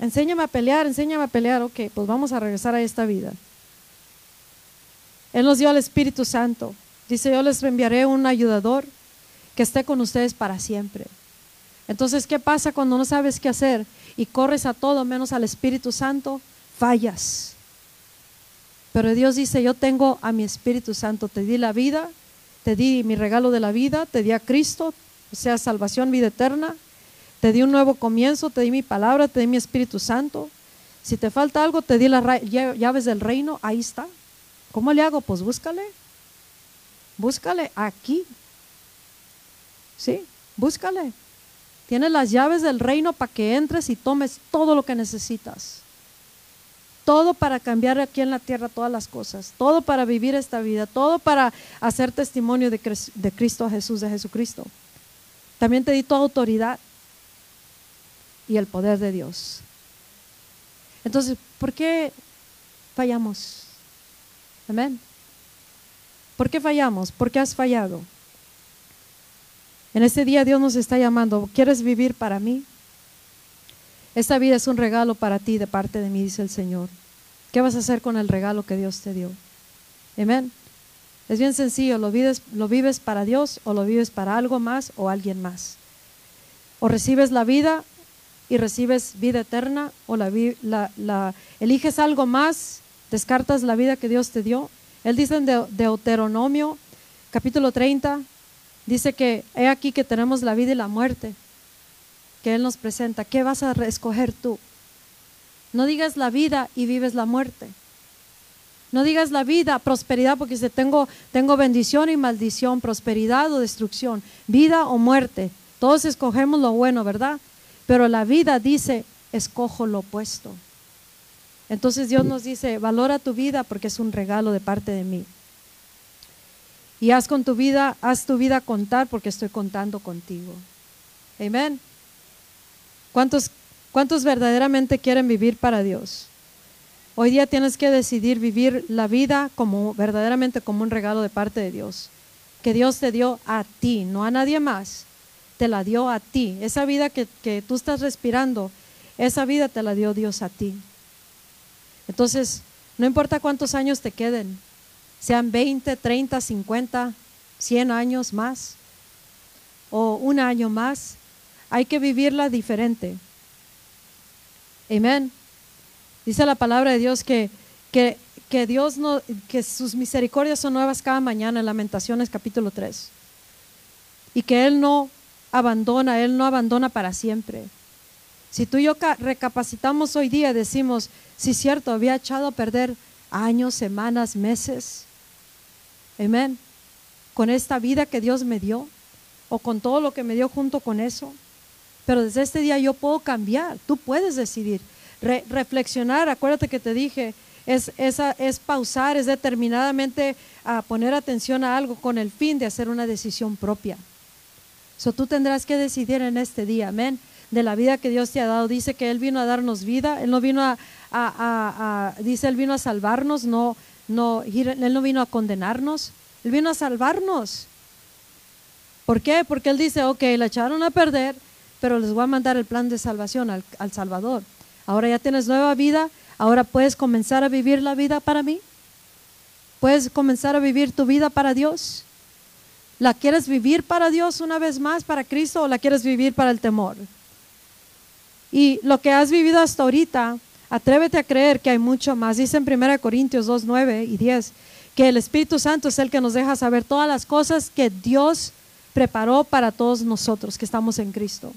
Speaker 1: Enséñame a pelear, enséñame a pelear. Ok, pues vamos a regresar a esta vida. Él nos dio al Espíritu Santo. Dice, yo les enviaré un ayudador que esté con ustedes para siempre. Entonces, ¿qué pasa cuando no sabes qué hacer y corres a todo menos al Espíritu Santo? Fallas. Pero Dios dice, yo tengo a mi Espíritu Santo, te di la vida, te di mi regalo de la vida, te di a Cristo, o sea, salvación, vida eterna, te di un nuevo comienzo, te di mi palabra, te di mi Espíritu Santo. Si te falta algo, te di las llaves del reino, ahí está. ¿Cómo le hago? Pues búscale. Búscale aquí. ¿Sí? Búscale. Tienes las llaves del reino para que entres y tomes todo lo que necesitas. Todo para cambiar aquí en la tierra todas las cosas, todo para vivir esta vida, todo para hacer testimonio de, Cristo Jesús, de Jesucristo. También te di toda autoridad y el poder de Dios. Entonces, ¿por qué fallamos? Amén. ¿Por qué fallamos? ¿Por qué has fallado? En este día Dios nos está llamando, ¿quieres vivir para mí? Esta vida es un regalo para ti de parte de mí, dice el Señor. ¿Qué vas a hacer con el regalo que Dios te dio? Amén. Es bien sencillo, ¿lo vives, lo vives para Dios o lo vives para algo más o alguien más. O recibes la vida y recibes vida eterna o eliges algo más, descartas la vida que Dios te dio. Él dice en Deuteronomio capítulo 30, dice que he aquí que tenemos la vida y la muerte que Él nos presenta. ¿Qué vas a escoger tú? No digas la vida y vives la muerte. No digas la vida, prosperidad, porque si tengo, tengo bendición y maldición, prosperidad o destrucción, vida o muerte. Todos escogemos lo bueno, ¿verdad? Pero la vida dice, escojo lo opuesto. Entonces Dios nos dice, valora tu vida porque es un regalo de parte de mí. Y haz con tu vida, haz tu vida contar porque estoy contando contigo. Amén. ¿Cuántos, ¿Cuántos verdaderamente quieren vivir para Dios? Hoy día tienes que decidir vivir la vida como verdaderamente como un regalo de parte de Dios, que Dios te dio a ti, no a nadie más, te la dio a ti. Esa vida que, que tú estás respirando, esa vida te la dio Dios a ti. Entonces, no importa cuántos años te queden, sean 20, 30, 50, 100 años más o un año más, hay que vivirla diferente. Amén. Dice la palabra de Dios que, que, que, Dios no, que sus misericordias son nuevas cada mañana en Lamentaciones capítulo 3. Y que Él no abandona, Él no abandona para siempre. Si tú y yo recapacitamos hoy día, decimos, si es cierto, había echado a perder años, semanas, meses. Amén. Con esta vida que Dios me dio o con todo lo que me dio junto con eso. Pero desde este día yo puedo cambiar. Tú puedes decidir. reflexionar, acuérdate que te dije, es, es pausar, es determinadamente a poner atención a algo con el fin de hacer una decisión propia. So, tú tendrás que decidir en este día, amén de la vida que Dios te ha dado. Dice que Él vino a darnos vida, Él no vino a, dice, Él vino a salvarnos, no, no, Él no vino a condenarnos, Él vino a salvarnos. ¿Por qué? Porque Él dice, ok, la echaron a perder, pero les voy a mandar el plan de salvación al, al Salvador. Ahora ya tienes nueva vida, ahora puedes comenzar a vivir la vida para mí. Puedes comenzar a vivir tu vida para Dios. ¿La quieres vivir para Dios una vez más, para Cristo, o la quieres vivir para el temor? Y lo que has vivido hasta ahorita, atrévete a creer que hay mucho más. Dice en 1 Corintios 2, 9 y 10 que el Espíritu Santo es el que nos deja saber todas las cosas que Dios preparó para todos nosotros que estamos en Cristo.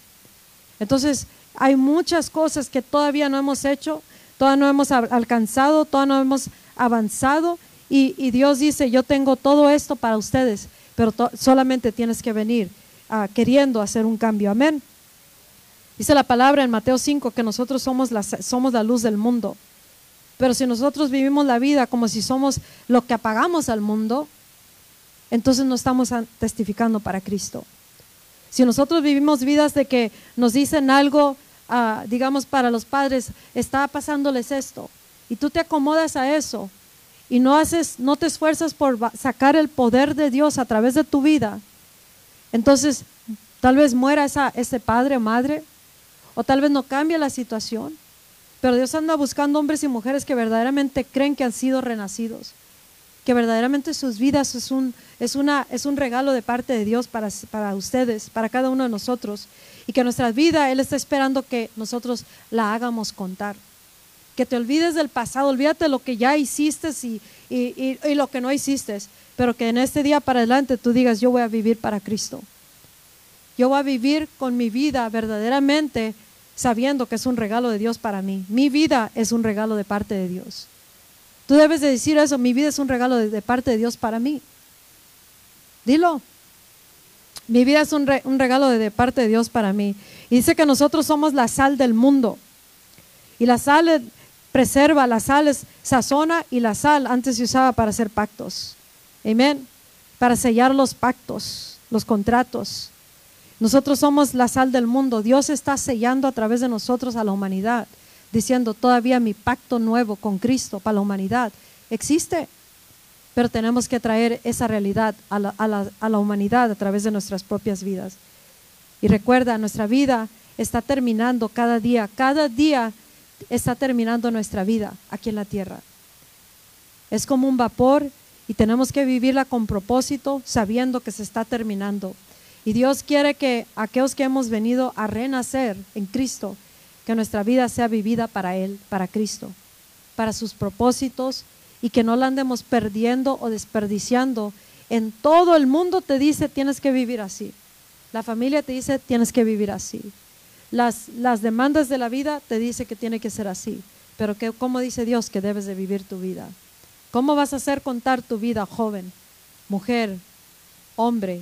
Speaker 1: Entonces, hay muchas cosas que todavía no hemos hecho, todavía no hemos alcanzado, todavía no hemos avanzado. Y, Dios dice, yo tengo todo esto para ustedes, pero solamente tienes que venir ah, queriendo hacer un cambio. Amén. Dice la palabra en Mateo 5 que nosotros somos la, somos la luz del mundo. Pero si nosotros vivimos la vida como si somos lo que apagamos al mundo, entonces no estamos testificando para Cristo. Si nosotros vivimos vidas de que nos dicen algo, ah, digamos para los padres, está pasándoles esto, y tú te acomodas a eso y no haces, no te esfuerzas por sacar el poder de Dios a través de tu vida, entonces tal vez muera ese padre o madre o tal vez no cambia la situación, pero Dios anda buscando hombres y mujeres que verdaderamente creen que han sido renacidos, que verdaderamente sus vidas es un, es una, es un regalo de parte de Dios para, para ustedes, para cada uno de nosotros, y que nuestra vida Él está esperando que nosotros la hagamos contar. Que te olvides del pasado, olvídate de lo que ya hiciste y, y, y lo que no hiciste, pero que en este día para adelante tú digas, yo voy a vivir para Cristo. Yo voy a vivir con mi vida verdaderamente sabiendo que es un regalo de Dios para mí. Mi vida es un regalo de parte de Dios. Tú debes de decir eso, mi vida es un regalo de, parte de Dios para mí. Dilo. Mi vida es un, regalo de, parte de Dios para mí. Y dice que nosotros somos la sal del mundo. Y la sal preserva, la sal sazona y la sal antes se usaba para hacer pactos. Amén. Para sellar los pactos, los contratos. Nosotros somos la sal del mundo. Dios está sellando a través de nosotros a la humanidad, diciendo, todavía mi pacto nuevo con Cristo para la humanidad existe, pero tenemos que traer esa realidad a la, humanidad a través de nuestras propias vidas. Y recuerda, nuestra vida está terminando cada día, cada día está terminando nuestra vida aquí en la tierra. Es como un vapor y tenemos que vivirla con propósito, sabiendo que se está terminando. Y Dios quiere que aquellos que hemos venido a renacer en Cristo, que nuestra vida sea vivida para Él, para Cristo, para sus propósitos y que no la andemos perdiendo o desperdiciando. En todo el mundo te dice tienes que vivir así. La familia te dice tienes que vivir así. Las, las demandas de la vida te dice que tiene que ser así. Pero que, ¿cómo dice Dios que debes de vivir tu vida? ¿Cómo vas a hacer contar tu vida, joven, mujer, hombre,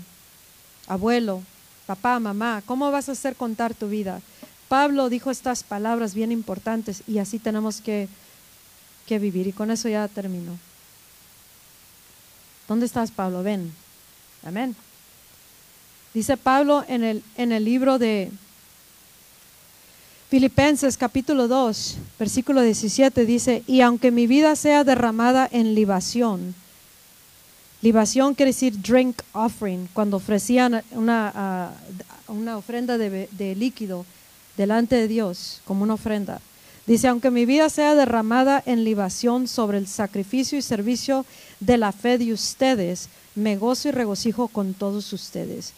Speaker 1: abuelo, papá, mamá, ¿cómo vas a hacer contar tu vida? Pablo dijo estas palabras bien importantes y así tenemos que, que vivir. Y con eso ya termino. ¿Dónde estás, Pablo? Ven. Amén. Dice Pablo en el, en el libro de Filipenses capítulo 2, versículo 17, dice, y aunque mi vida sea derramada en libación, Libación quiere decir drink offering, cuando ofrecían una, ah, una ofrenda de, de líquido delante de Dios, como una ofrenda. Dice, aunque mi vida sea derramada en libación sobre el sacrificio y servicio de la fe de ustedes, me gozo y regocijo con todos ustedes.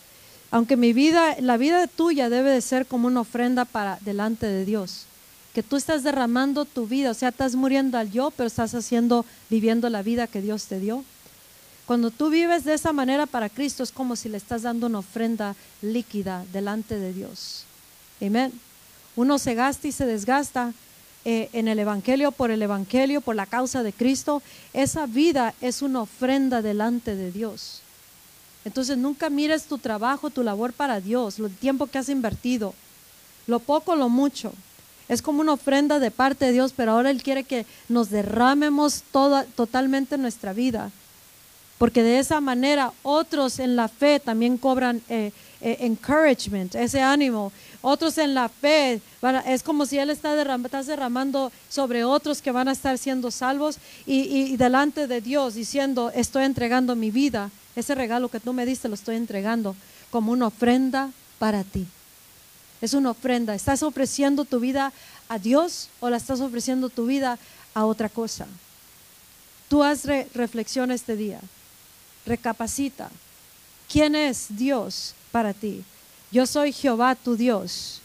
Speaker 1: Aunque mi vida, la vida tuya debe de ser como una ofrenda para delante de Dios. Que tú estás derramando tu vida, o sea, estás muriendo al yo, pero estás haciendo, viviendo la vida que Dios te dio. Cuando tú vives de esa manera para Cristo es como si le estás dando una ofrenda líquida delante de Dios. Amén. Uno se gasta y se desgasta eh, en el Evangelio, por el Evangelio, por la causa de Cristo. Esa vida es una ofrenda delante de Dios. Entonces nunca mires tu trabajo, tu labor para Dios, el tiempo que has invertido, lo poco, lo mucho. Es como una ofrenda de parte de Dios, pero ahora Él quiere que nos derramemos toda, totalmente nuestra vida. Porque de esa manera otros en la fe también cobran eh, eh, encouragement, ese ánimo. Otros en la fe, es como si Él está estás derramando sobre otros que van a estar siendo salvos y delante de Dios diciendo, estoy entregando mi vida. Ese regalo que tú me diste lo estoy entregando como una ofrenda para ti. Es una ofrenda. ¿Estás ofreciendo tu vida a Dios o la estás ofreciendo tu vida a otra cosa? Tú haz re- reflexión este día. Recapacita. ¿Quién es Dios para ti? Yo soy Jehová tu Dios.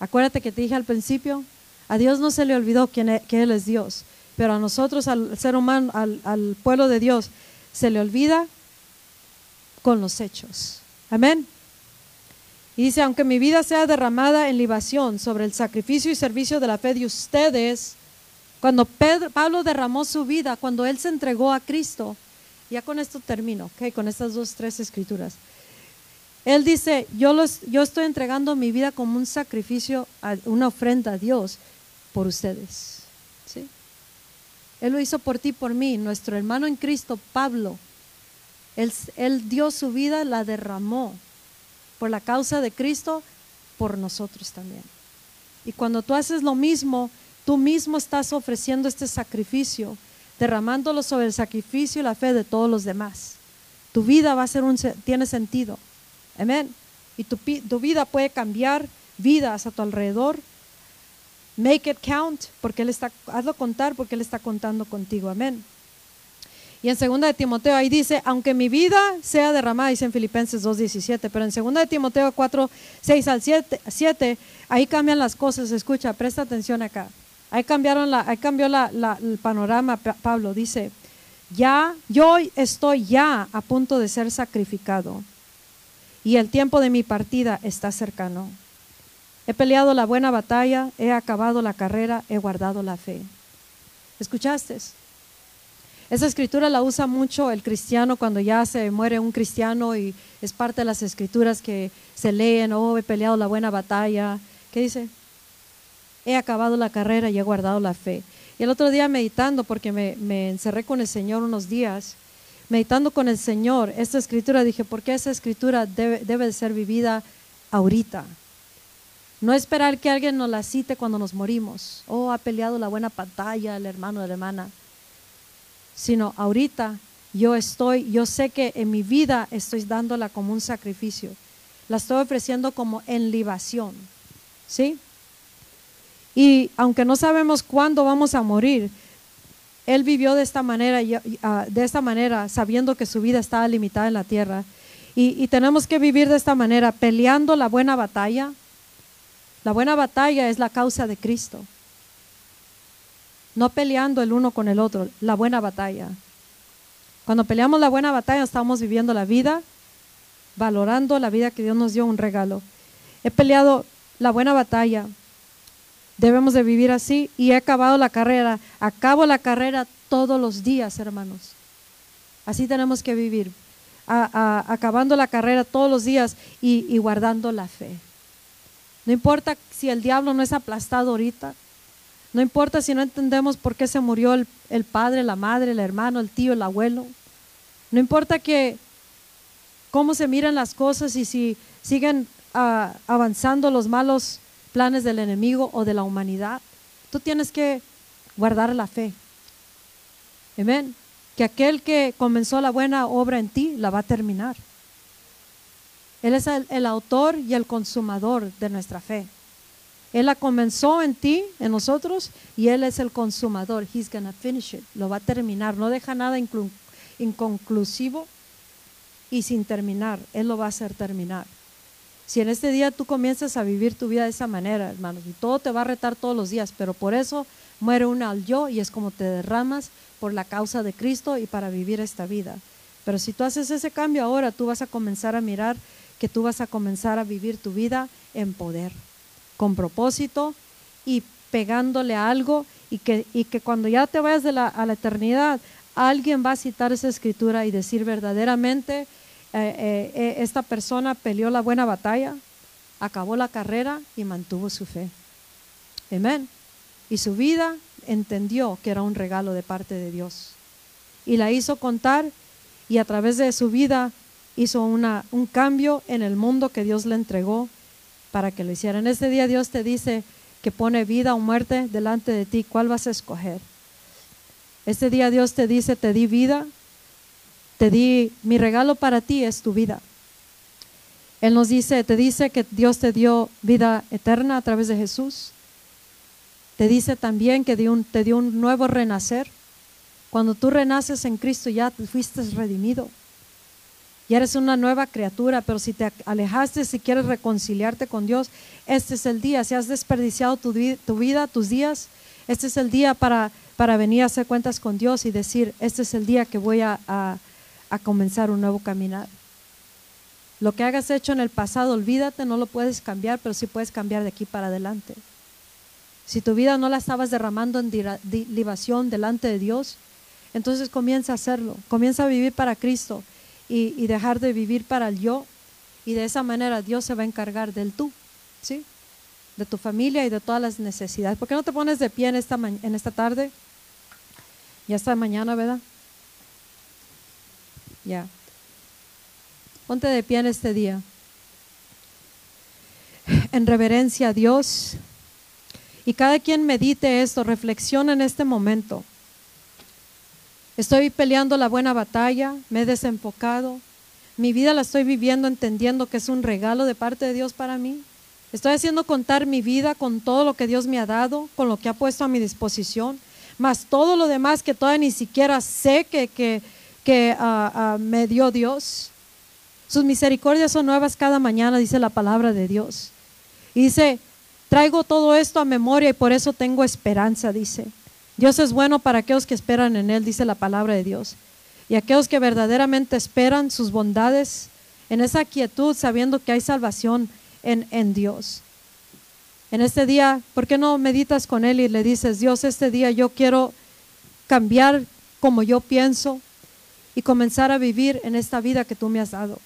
Speaker 1: Acuérdate que te dije al principio, a Dios no se le olvidó quién e- que Él es Dios, pero a nosotros, al ser humano, al, al pueblo de Dios, se le olvida con los hechos. Amén. Y dice, aunque mi vida sea derramada en libación sobre el sacrificio y servicio de la fe de ustedes, cuando Pedro, Pablo derramó su vida, cuando él se entregó a Cristo, ya con esto termino, ok, con estas dos, tres escrituras. Él dice, yo, los, yo estoy entregando mi vida como un sacrificio, a- una ofrenda a Dios por ustedes. ¿sí? Él lo hizo por ti, por mí. Nuestro hermano en Cristo, Pablo, él, él dio su vida, la derramó por la causa de Cristo, por nosotros también. Y cuando tú haces lo mismo, tú mismo estás ofreciendo este sacrificio, derramándolo sobre el sacrificio y la fe de todos los demás. Tu vida va a ser un, tiene sentido. Amén. Y tu, tu vida puede cambiar vidas a tu alrededor. Make it count, porque Él está, hazlo contar, porque Él está contando contigo. Amén. Y en 2 de Timoteo ahí dice, aunque mi vida sea derramada, dice en Filipenses 2.17, pero en 2 de Timoteo 4, 6 al 7, 7, ahí cambian las cosas, escucha, presta atención acá. Ahí cambiaron la, ahí cambió la- el panorama, Pa- Pablo dice, ya, yo estoy ya a punto de ser sacrificado y el tiempo de mi partida está cercano. He peleado la buena batalla, he acabado la carrera, he guardado la fe. ¿Escuchaste? Esa escritura la usa mucho el cristiano cuando ya se muere un cristiano y es parte de las escrituras que se leen, oh, he peleado la buena batalla. ¿Qué dice? He acabado la carrera y he guardado la fe. Y el otro día meditando, porque me, encerré con el Señor unos días, meditando con el Señor, esta escritura dije, ¿por qué esa escritura debe, de ser vivida ahorita? No esperar que alguien nos la cite cuando nos morimos. Oh, ha peleado la buena batalla el hermano o la hermana sino ahorita yo estoy, yo sé que en mi vida estoy dándola como un sacrificio. La estoy ofreciendo como en libación. ¿Sí? Y aunque no sabemos cuándo vamos a morir, él vivió de esta manera, ah, de esta manera, sabiendo que su vida estaba limitada en la tierra. Y, y tenemos que vivir de esta manera, peleando la buena batalla. La buena batalla es la causa de Cristo no peleando el uno con el otro, la buena batalla. Cuando peleamos la buena batalla estamos viviendo la vida, valorando la vida que Dios nos dio un regalo. He peleado la buena batalla, debemos de vivir así y he acabado la carrera, acabo la carrera todos los días, hermanos. Así tenemos que vivir, acabando la carrera todos los días y, y guardando la fe. No importa si el diablo no es aplastado ahorita, no importa si no entendemos por qué se murió el, el padre, la madre, el hermano, el tío, el abuelo. No importa que cómo se miran las cosas y si siguen ah, avanzando los malos planes del enemigo o de la humanidad. Tú tienes que guardar la fe. Amén. que aquel que comenzó la buena obra en ti la va a terminar. Él es el, autor y el consumador de nuestra fe. Él la comenzó en ti, en nosotros, y Él es el consumador. He's gonna finish it. Lo va a terminar. No deja nada inconclusivo y sin terminar. Él lo va a hacer terminar. Si en este día tú comienzas a vivir tu vida de esa manera, hermanos, y todo te va a retar todos los días, pero por eso muere uno al yo y es como te derramas por la causa de Cristo y para vivir esta vida. Pero si tú haces ese cambio ahora, tú vas a comenzar a mirar que tú vas a comenzar a vivir tu vida en poder, con propósito y pegándole a algo y que, y que cuando ya te vayas de a la eternidad, alguien va a citar esa escritura y decir verdaderamente, eh, eh, eh, esta persona peleó la buena batalla, acabó la carrera y mantuvo su fe. Amén. Y su vida entendió que era un regalo de parte de Dios. Y la hizo contar y a través de su vida hizo una, un cambio en el mundo que Dios le entregó para que lo hiciera. En este día Dios te dice que pone vida o muerte delante de ti. ¿Cuál vas a escoger? Este día Dios te dice, te di vida, te di, mi regalo para ti es tu vida. Él nos dice, te dice que Dios te dio vida eterna a través de Jesús. Te dice también que te dio un nuevo renacer. Cuando tú renaces en Cristo ya fuiste redimido y eres una nueva criatura, pero si te alejaste, si quieres reconciliarte con Dios, este es el día. Si has desperdiciado tu, vida, tus días, este es el día para, para venir a hacer cuentas con Dios y decir, este es el día que voy a comenzar un nuevo caminar. Lo que hagas hecho en el pasado, olvídate, no lo puedes cambiar, pero sí puedes cambiar de aquí para adelante. Si tu vida no la estabas derramando en libación delante de Dios, entonces comienza a hacerlo, comienza a vivir para Cristo y, dejar de vivir para el yo. Y de esa manera Dios se va a encargar del tú, ¿sí? De tu familia y de todas las necesidades. ¿Por qué no te pones de pie en esta, en esta tarde? Ya está mañana, ¿verdad? Ya. Ponte de pie en este día. En reverencia a Dios. Y cada quien medite esto, reflexiona en este momento. Estoy peleando la buena batalla, me he desenfocado. Mi vida la estoy viviendo entendiendo que es un regalo de parte de Dios para mí. Estoy haciendo contar mi vida con todo lo que Dios me ha dado, con lo que ha puesto a mi disposición, más todo lo demás que todavía ni siquiera sé que, que, que ah, ah, me dio Dios. Sus misericordias son nuevas cada mañana, dice la palabra de Dios. Y dice, traigo todo esto a memoria y por eso tengo esperanza, dice. Dios es bueno para aquellos que esperan en Él, dice la palabra de Dios. Y aquellos que verdaderamente esperan sus bondades en esa quietud, sabiendo que hay salvación en, en Dios. En este día, ¿por qué no meditas con Él y le dices, Dios, este día yo quiero cambiar como yo pienso y comenzar a vivir en esta vida que tú me has dado?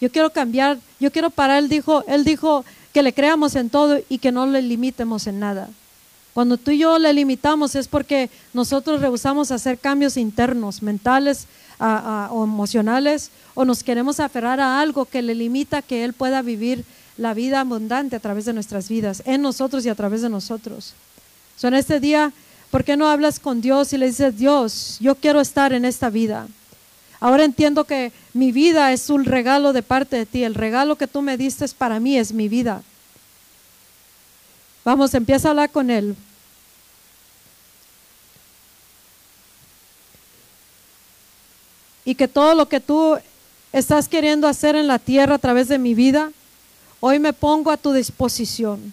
Speaker 1: Yo quiero cambiar, yo quiero parar, Él dijo, Él dijo que le creamos en todo y que no le limitemos en nada. Cuando tú y yo le limitamos es porque nosotros rehusamos hacer cambios internos, mentales o emocionales, o nos queremos aferrar a algo que le limita que Él pueda vivir la vida abundante a través de nuestras vidas, en nosotros y a través de nosotros. So, en este día, ¿por qué no hablas con Dios y le dices, Dios, yo quiero estar en esta vida? Ahora entiendo que mi vida es un regalo de parte de ti. El regalo que tú me diste para mí es mi vida. Vamos, empieza a hablar con Él. Y que todo lo que tú estás queriendo hacer en la tierra a través de mi vida, hoy me pongo a tu disposición.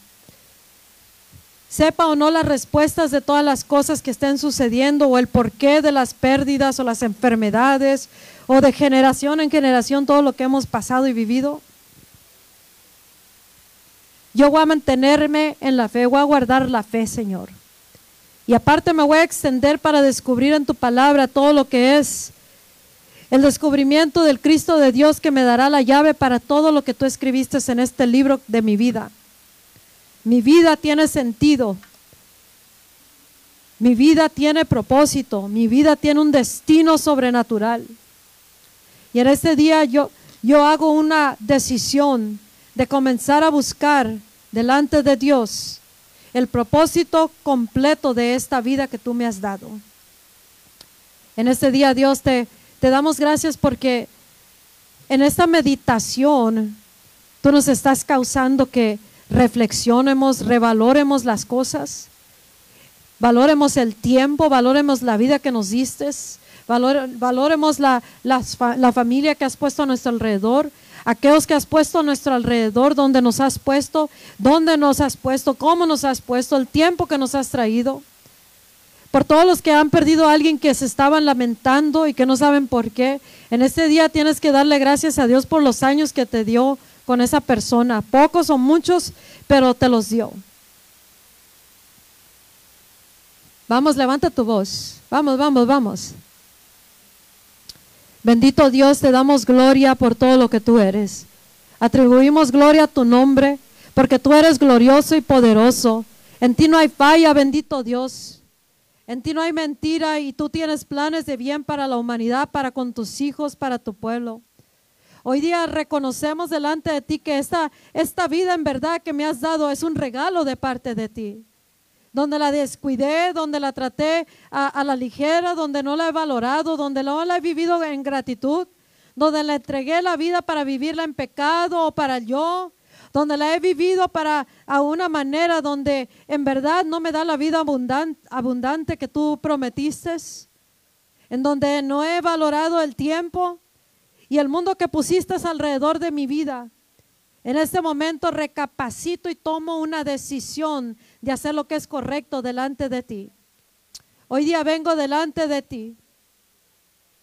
Speaker 1: Sepa o no las respuestas de todas las cosas que estén sucediendo o el porqué de las pérdidas o las enfermedades o de generación en generación todo lo que hemos pasado y vivido. Yo voy a mantenerme en la fe, voy a guardar la fe, Señor. Y aparte me voy a extender para descubrir en tu palabra todo lo que es el descubrimiento del Cristo de Dios que me dará la llave para todo lo que tú escribiste en este libro de mi vida. Mi vida tiene sentido. Mi vida tiene propósito. Mi vida tiene un destino sobrenatural. Y en este día yo, yo hago una decisión de comenzar a buscar delante de Dios el propósito completo de esta vida que tú me has dado. En este día, Dios, te, te damos gracias porque en esta meditación tú nos estás causando que reflexionemos, revaloremos las cosas, valoremos el tiempo, valoremos la vida que nos diste, valoremos la, la familia que has puesto a nuestro alrededor, aquellos que has puesto a nuestro alrededor, donde nos has puesto, dónde nos has puesto, cómo nos has puesto, el tiempo que nos has traído. Por todos los que han perdido a alguien que se estaban lamentando y que no saben por qué, en este día tienes que darle gracias a Dios por los años que te dio con esa persona. Pocos o muchos, pero te los dio. Vamos, levanta tu voz. Vamos, vamos, vamos. Bendito Dios, te damos gloria por todo lo que tú eres. Atribuimos gloria a tu nombre, porque tú eres glorioso y poderoso. En ti no hay falla, bendito Dios. En ti no hay mentira y tú tienes planes de bien para la humanidad, para con tus hijos, para tu pueblo. Hoy día reconocemos delante de ti que esta, esta vida en verdad que me has dado es un regalo de parte de ti. Donde la descuidé, donde la traté a, la ligera, donde no la he valorado, donde no la he vivido en gratitud, donde le entregué la vida para vivirla en pecado o para yo, donde la he vivido para a una manera donde en verdad no me da la vida abundante, abundante que tú prometiste, en donde no he valorado el tiempo, y el mundo que pusiste alrededor de mi vida. En este momento recapacito y tomo una decisión de hacer lo que es correcto delante de ti. Hoy día vengo delante de ti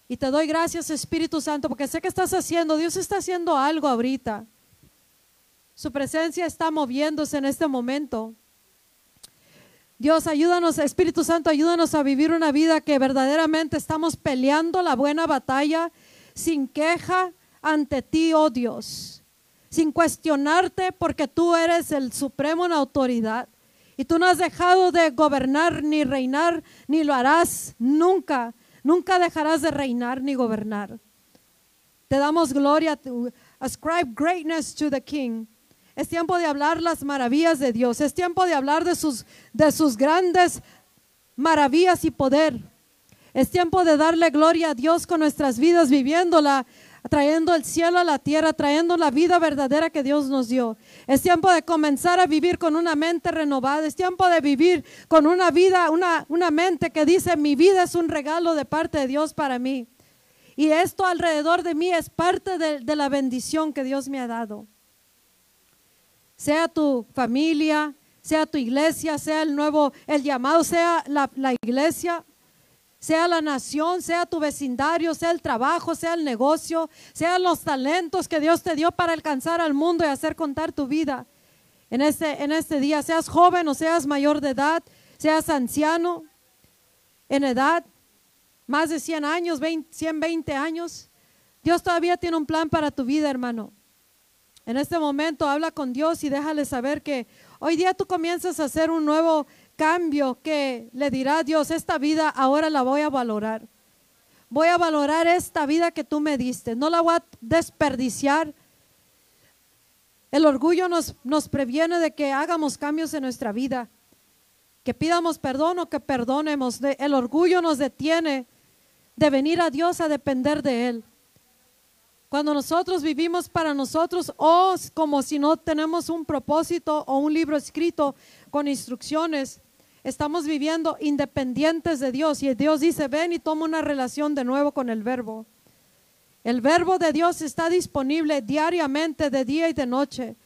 Speaker 1: y te doy gracias Espíritu Santo porque sé que estás haciendo, Dios está haciendo algo ahorita. Su presencia está moviéndose en este momento. Dios, ayúdanos, Espíritu Santo, ayúdanos a vivir una vida que verdaderamente estamos peleando la buena batalla sin queja ante ti, oh Dios, sin cuestionarte porque tú eres el supremo en autoridad y tú no has dejado de gobernar ni reinar, ni lo harás nunca, nunca dejarás de reinar ni gobernar. Te damos gloria, ascribe greatness to the King. Es tiempo de hablar las maravillas de Dios, es tiempo de hablar de sus, de sus grandes maravillas y poder. Es tiempo de darle gloria a Dios con nuestras vidas, viviéndola, trayendo el cielo a la tierra, trayendo la vida verdadera que Dios nos dio. Es tiempo de comenzar a vivir con una mente renovada. Es tiempo de vivir con una vida, una, una mente que dice, mi vida es un regalo de parte de Dios para mí. Y esto alrededor de mí es parte de, la bendición que Dios me ha dado. Sea tu familia, sea tu iglesia, sea el nuevo, el llamado, sea la, la iglesia, sea la nación, sea tu vecindario, sea el trabajo, sea el negocio, sean los talentos que Dios te dio para alcanzar al mundo y hacer contar tu vida en este, en este día, seas joven o seas mayor de edad, seas anciano en edad, más de 100 años, 120 años, Dios todavía tiene un plan para tu vida, hermano. En este momento habla con Dios y déjale saber que hoy día tú comienzas a hacer un nuevo cambio que le dirá a Dios, esta vida ahora la voy a valorar. Voy a valorar esta vida que tú me diste. No la voy a desperdiciar. El orgullo nos, nos previene de que hagamos cambios en nuestra vida. Que pidamos perdón o que perdonemos. El orgullo nos detiene de venir a Dios a depender de Él. Cuando nosotros vivimos para nosotros o como si no tenemos un propósito o un libro escrito con instrucciones, Estamos viviendo independientes de Dios y Dios dice, ven y toma una relación de nuevo con el verbo. El verbo de Dios está disponible diariamente, de día y de noche.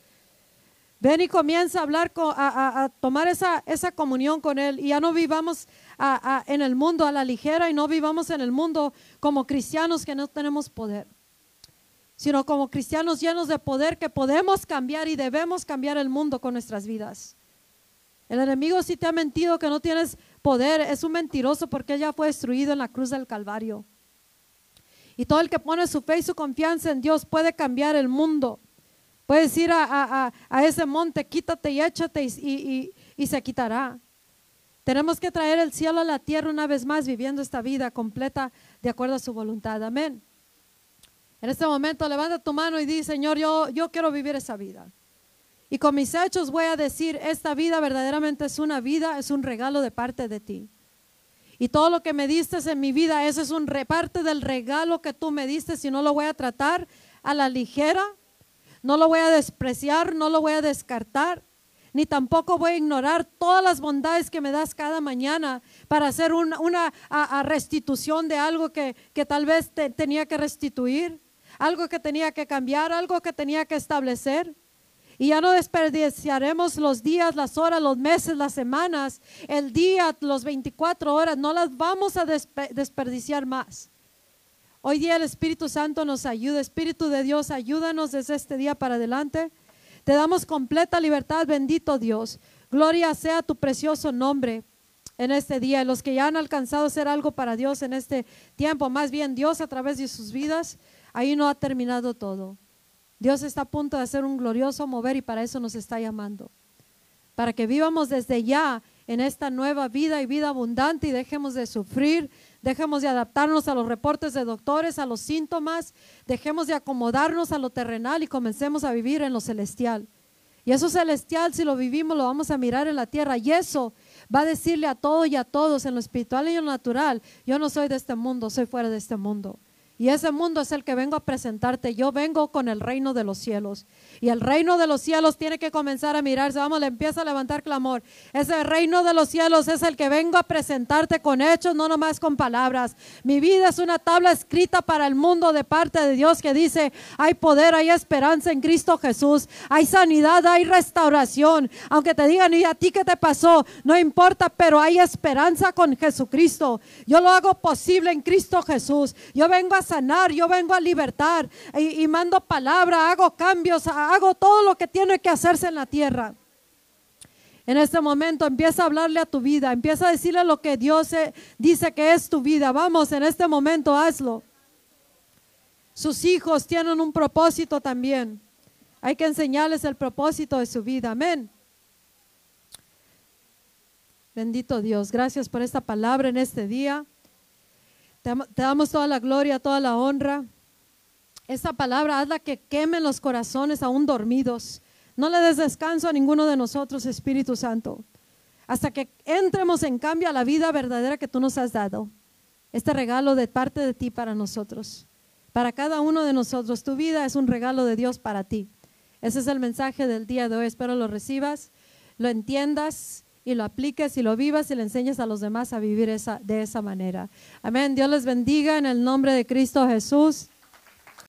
Speaker 1: Ven y comienza a hablar, a, tomar esa, esa, comunión con Él. Y ya no vivamos en el mundo a la ligera y no vivamos en el mundo como cristianos que no tenemos poder, sino como cristianos llenos de poder que podemos cambiar y debemos cambiar el mundo con nuestras vidas. El enemigo si te ha mentido que no tienes poder, es un mentiroso porque ya fue destruido en la cruz del Calvario. Y todo el que pone su fe y su confianza en Dios puede cambiar el mundo. Puedes ir a, ese monte, quítate y échate y, y se quitará. Tenemos que traer el cielo a la tierra una vez más, viviendo esta vida completa de acuerdo a su voluntad. Amén. En este momento levanta tu mano y di, Señor, yo, yo quiero vivir esa vida. Y con mis hechos voy a decir, esta vida verdaderamente es una vida, es un regalo de parte de ti. Y todo lo que me diste en mi vida, ese es un reparte del regalo que tú me diste, si no lo voy a tratar a la ligera, no lo voy a despreciar, no lo voy a descartar, ni tampoco voy a ignorar todas las bondades que me das cada mañana para hacer una, restitución de algo que, tal vez tenía que restituir, algo que tenía que cambiar, algo que tenía que establecer. Y ya no desperdiciaremos los días, las horas, los meses, las semanas, el día, los 24 horas, no las vamos a desperdiciar más. Hoy día el Espíritu Santo nos ayuda, Espíritu de Dios, ayúdanos desde este día para adelante. Te damos completa libertad, bendito Dios. Gloria sea tu precioso nombre en este día. Los que ya han alcanzado a hacer algo para Dios en este tiempo, más bien Dios a través de sus vidas, ahí no ha terminado todo. Dios está a punto de hacer un glorioso mover y para eso nos está llamando. Para que vivamos desde ya en esta nueva vida y vida abundante y dejemos de sufrir, dejemos de adaptarnos a los reportes de doctores, a los síntomas, dejemos de acomodarnos a lo terrenal y comencemos a vivir en lo celestial. Y eso celestial, si lo vivimos, lo vamos a mirar en la tierra. Y eso va a decirle a todo y a todos, en lo espiritual y en lo natural, yo no soy de este mundo, soy fuera de este mundo. Y ese mundo es el que vengo a presentarte. Yo vengo con el reino de los cielos. Y el reino de los cielos tiene que comenzar a mirarse. Vamos, le empieza a levantar clamor. Ese reino de los cielos es el que vengo a presentarte con hechos, no nomás con palabras. Mi vida es una tabla escrita para el mundo de parte de Dios que dice, hay poder, hay esperanza en Cristo Jesús. Hay sanidad, hay restauración. Aunque te digan, ¿y a ti qué te pasó? No importa, pero hay esperanza con Jesucristo. Yo lo hago posible en Cristo Jesús. Yo vengo a sanar, yo vengo a libertar y, mando palabra, hago cambios, hago todo lo que tiene que hacerse en la tierra. En este momento empieza a hablarle a tu vida, empieza a decirle lo que Dios eh, dice que es tu vida. Vamos, en este momento hazlo. Sus hijos tienen un propósito también. Hay que enseñarles el propósito de su vida. Amén. Bendito Dios, gracias por esta palabra en este día. Te, damos toda la gloria, toda la honra. Esta palabra hazla que queme los corazones aún dormidos. No le des descanso a ninguno de nosotros, Espíritu Santo, hasta que entremos en cambio a la vida verdadera que tú nos has dado. Este regalo de parte de ti para nosotros. Para cada uno de nosotros, tu vida es un regalo de Dios para ti. Ese es el mensaje del día de hoy. Espero lo recibas, lo entiendas y lo apliques y lo vivas y le enseñes a los demás a vivir esa, de esa manera. Amén. Dios les bendiga en el nombre de Cristo Jesús.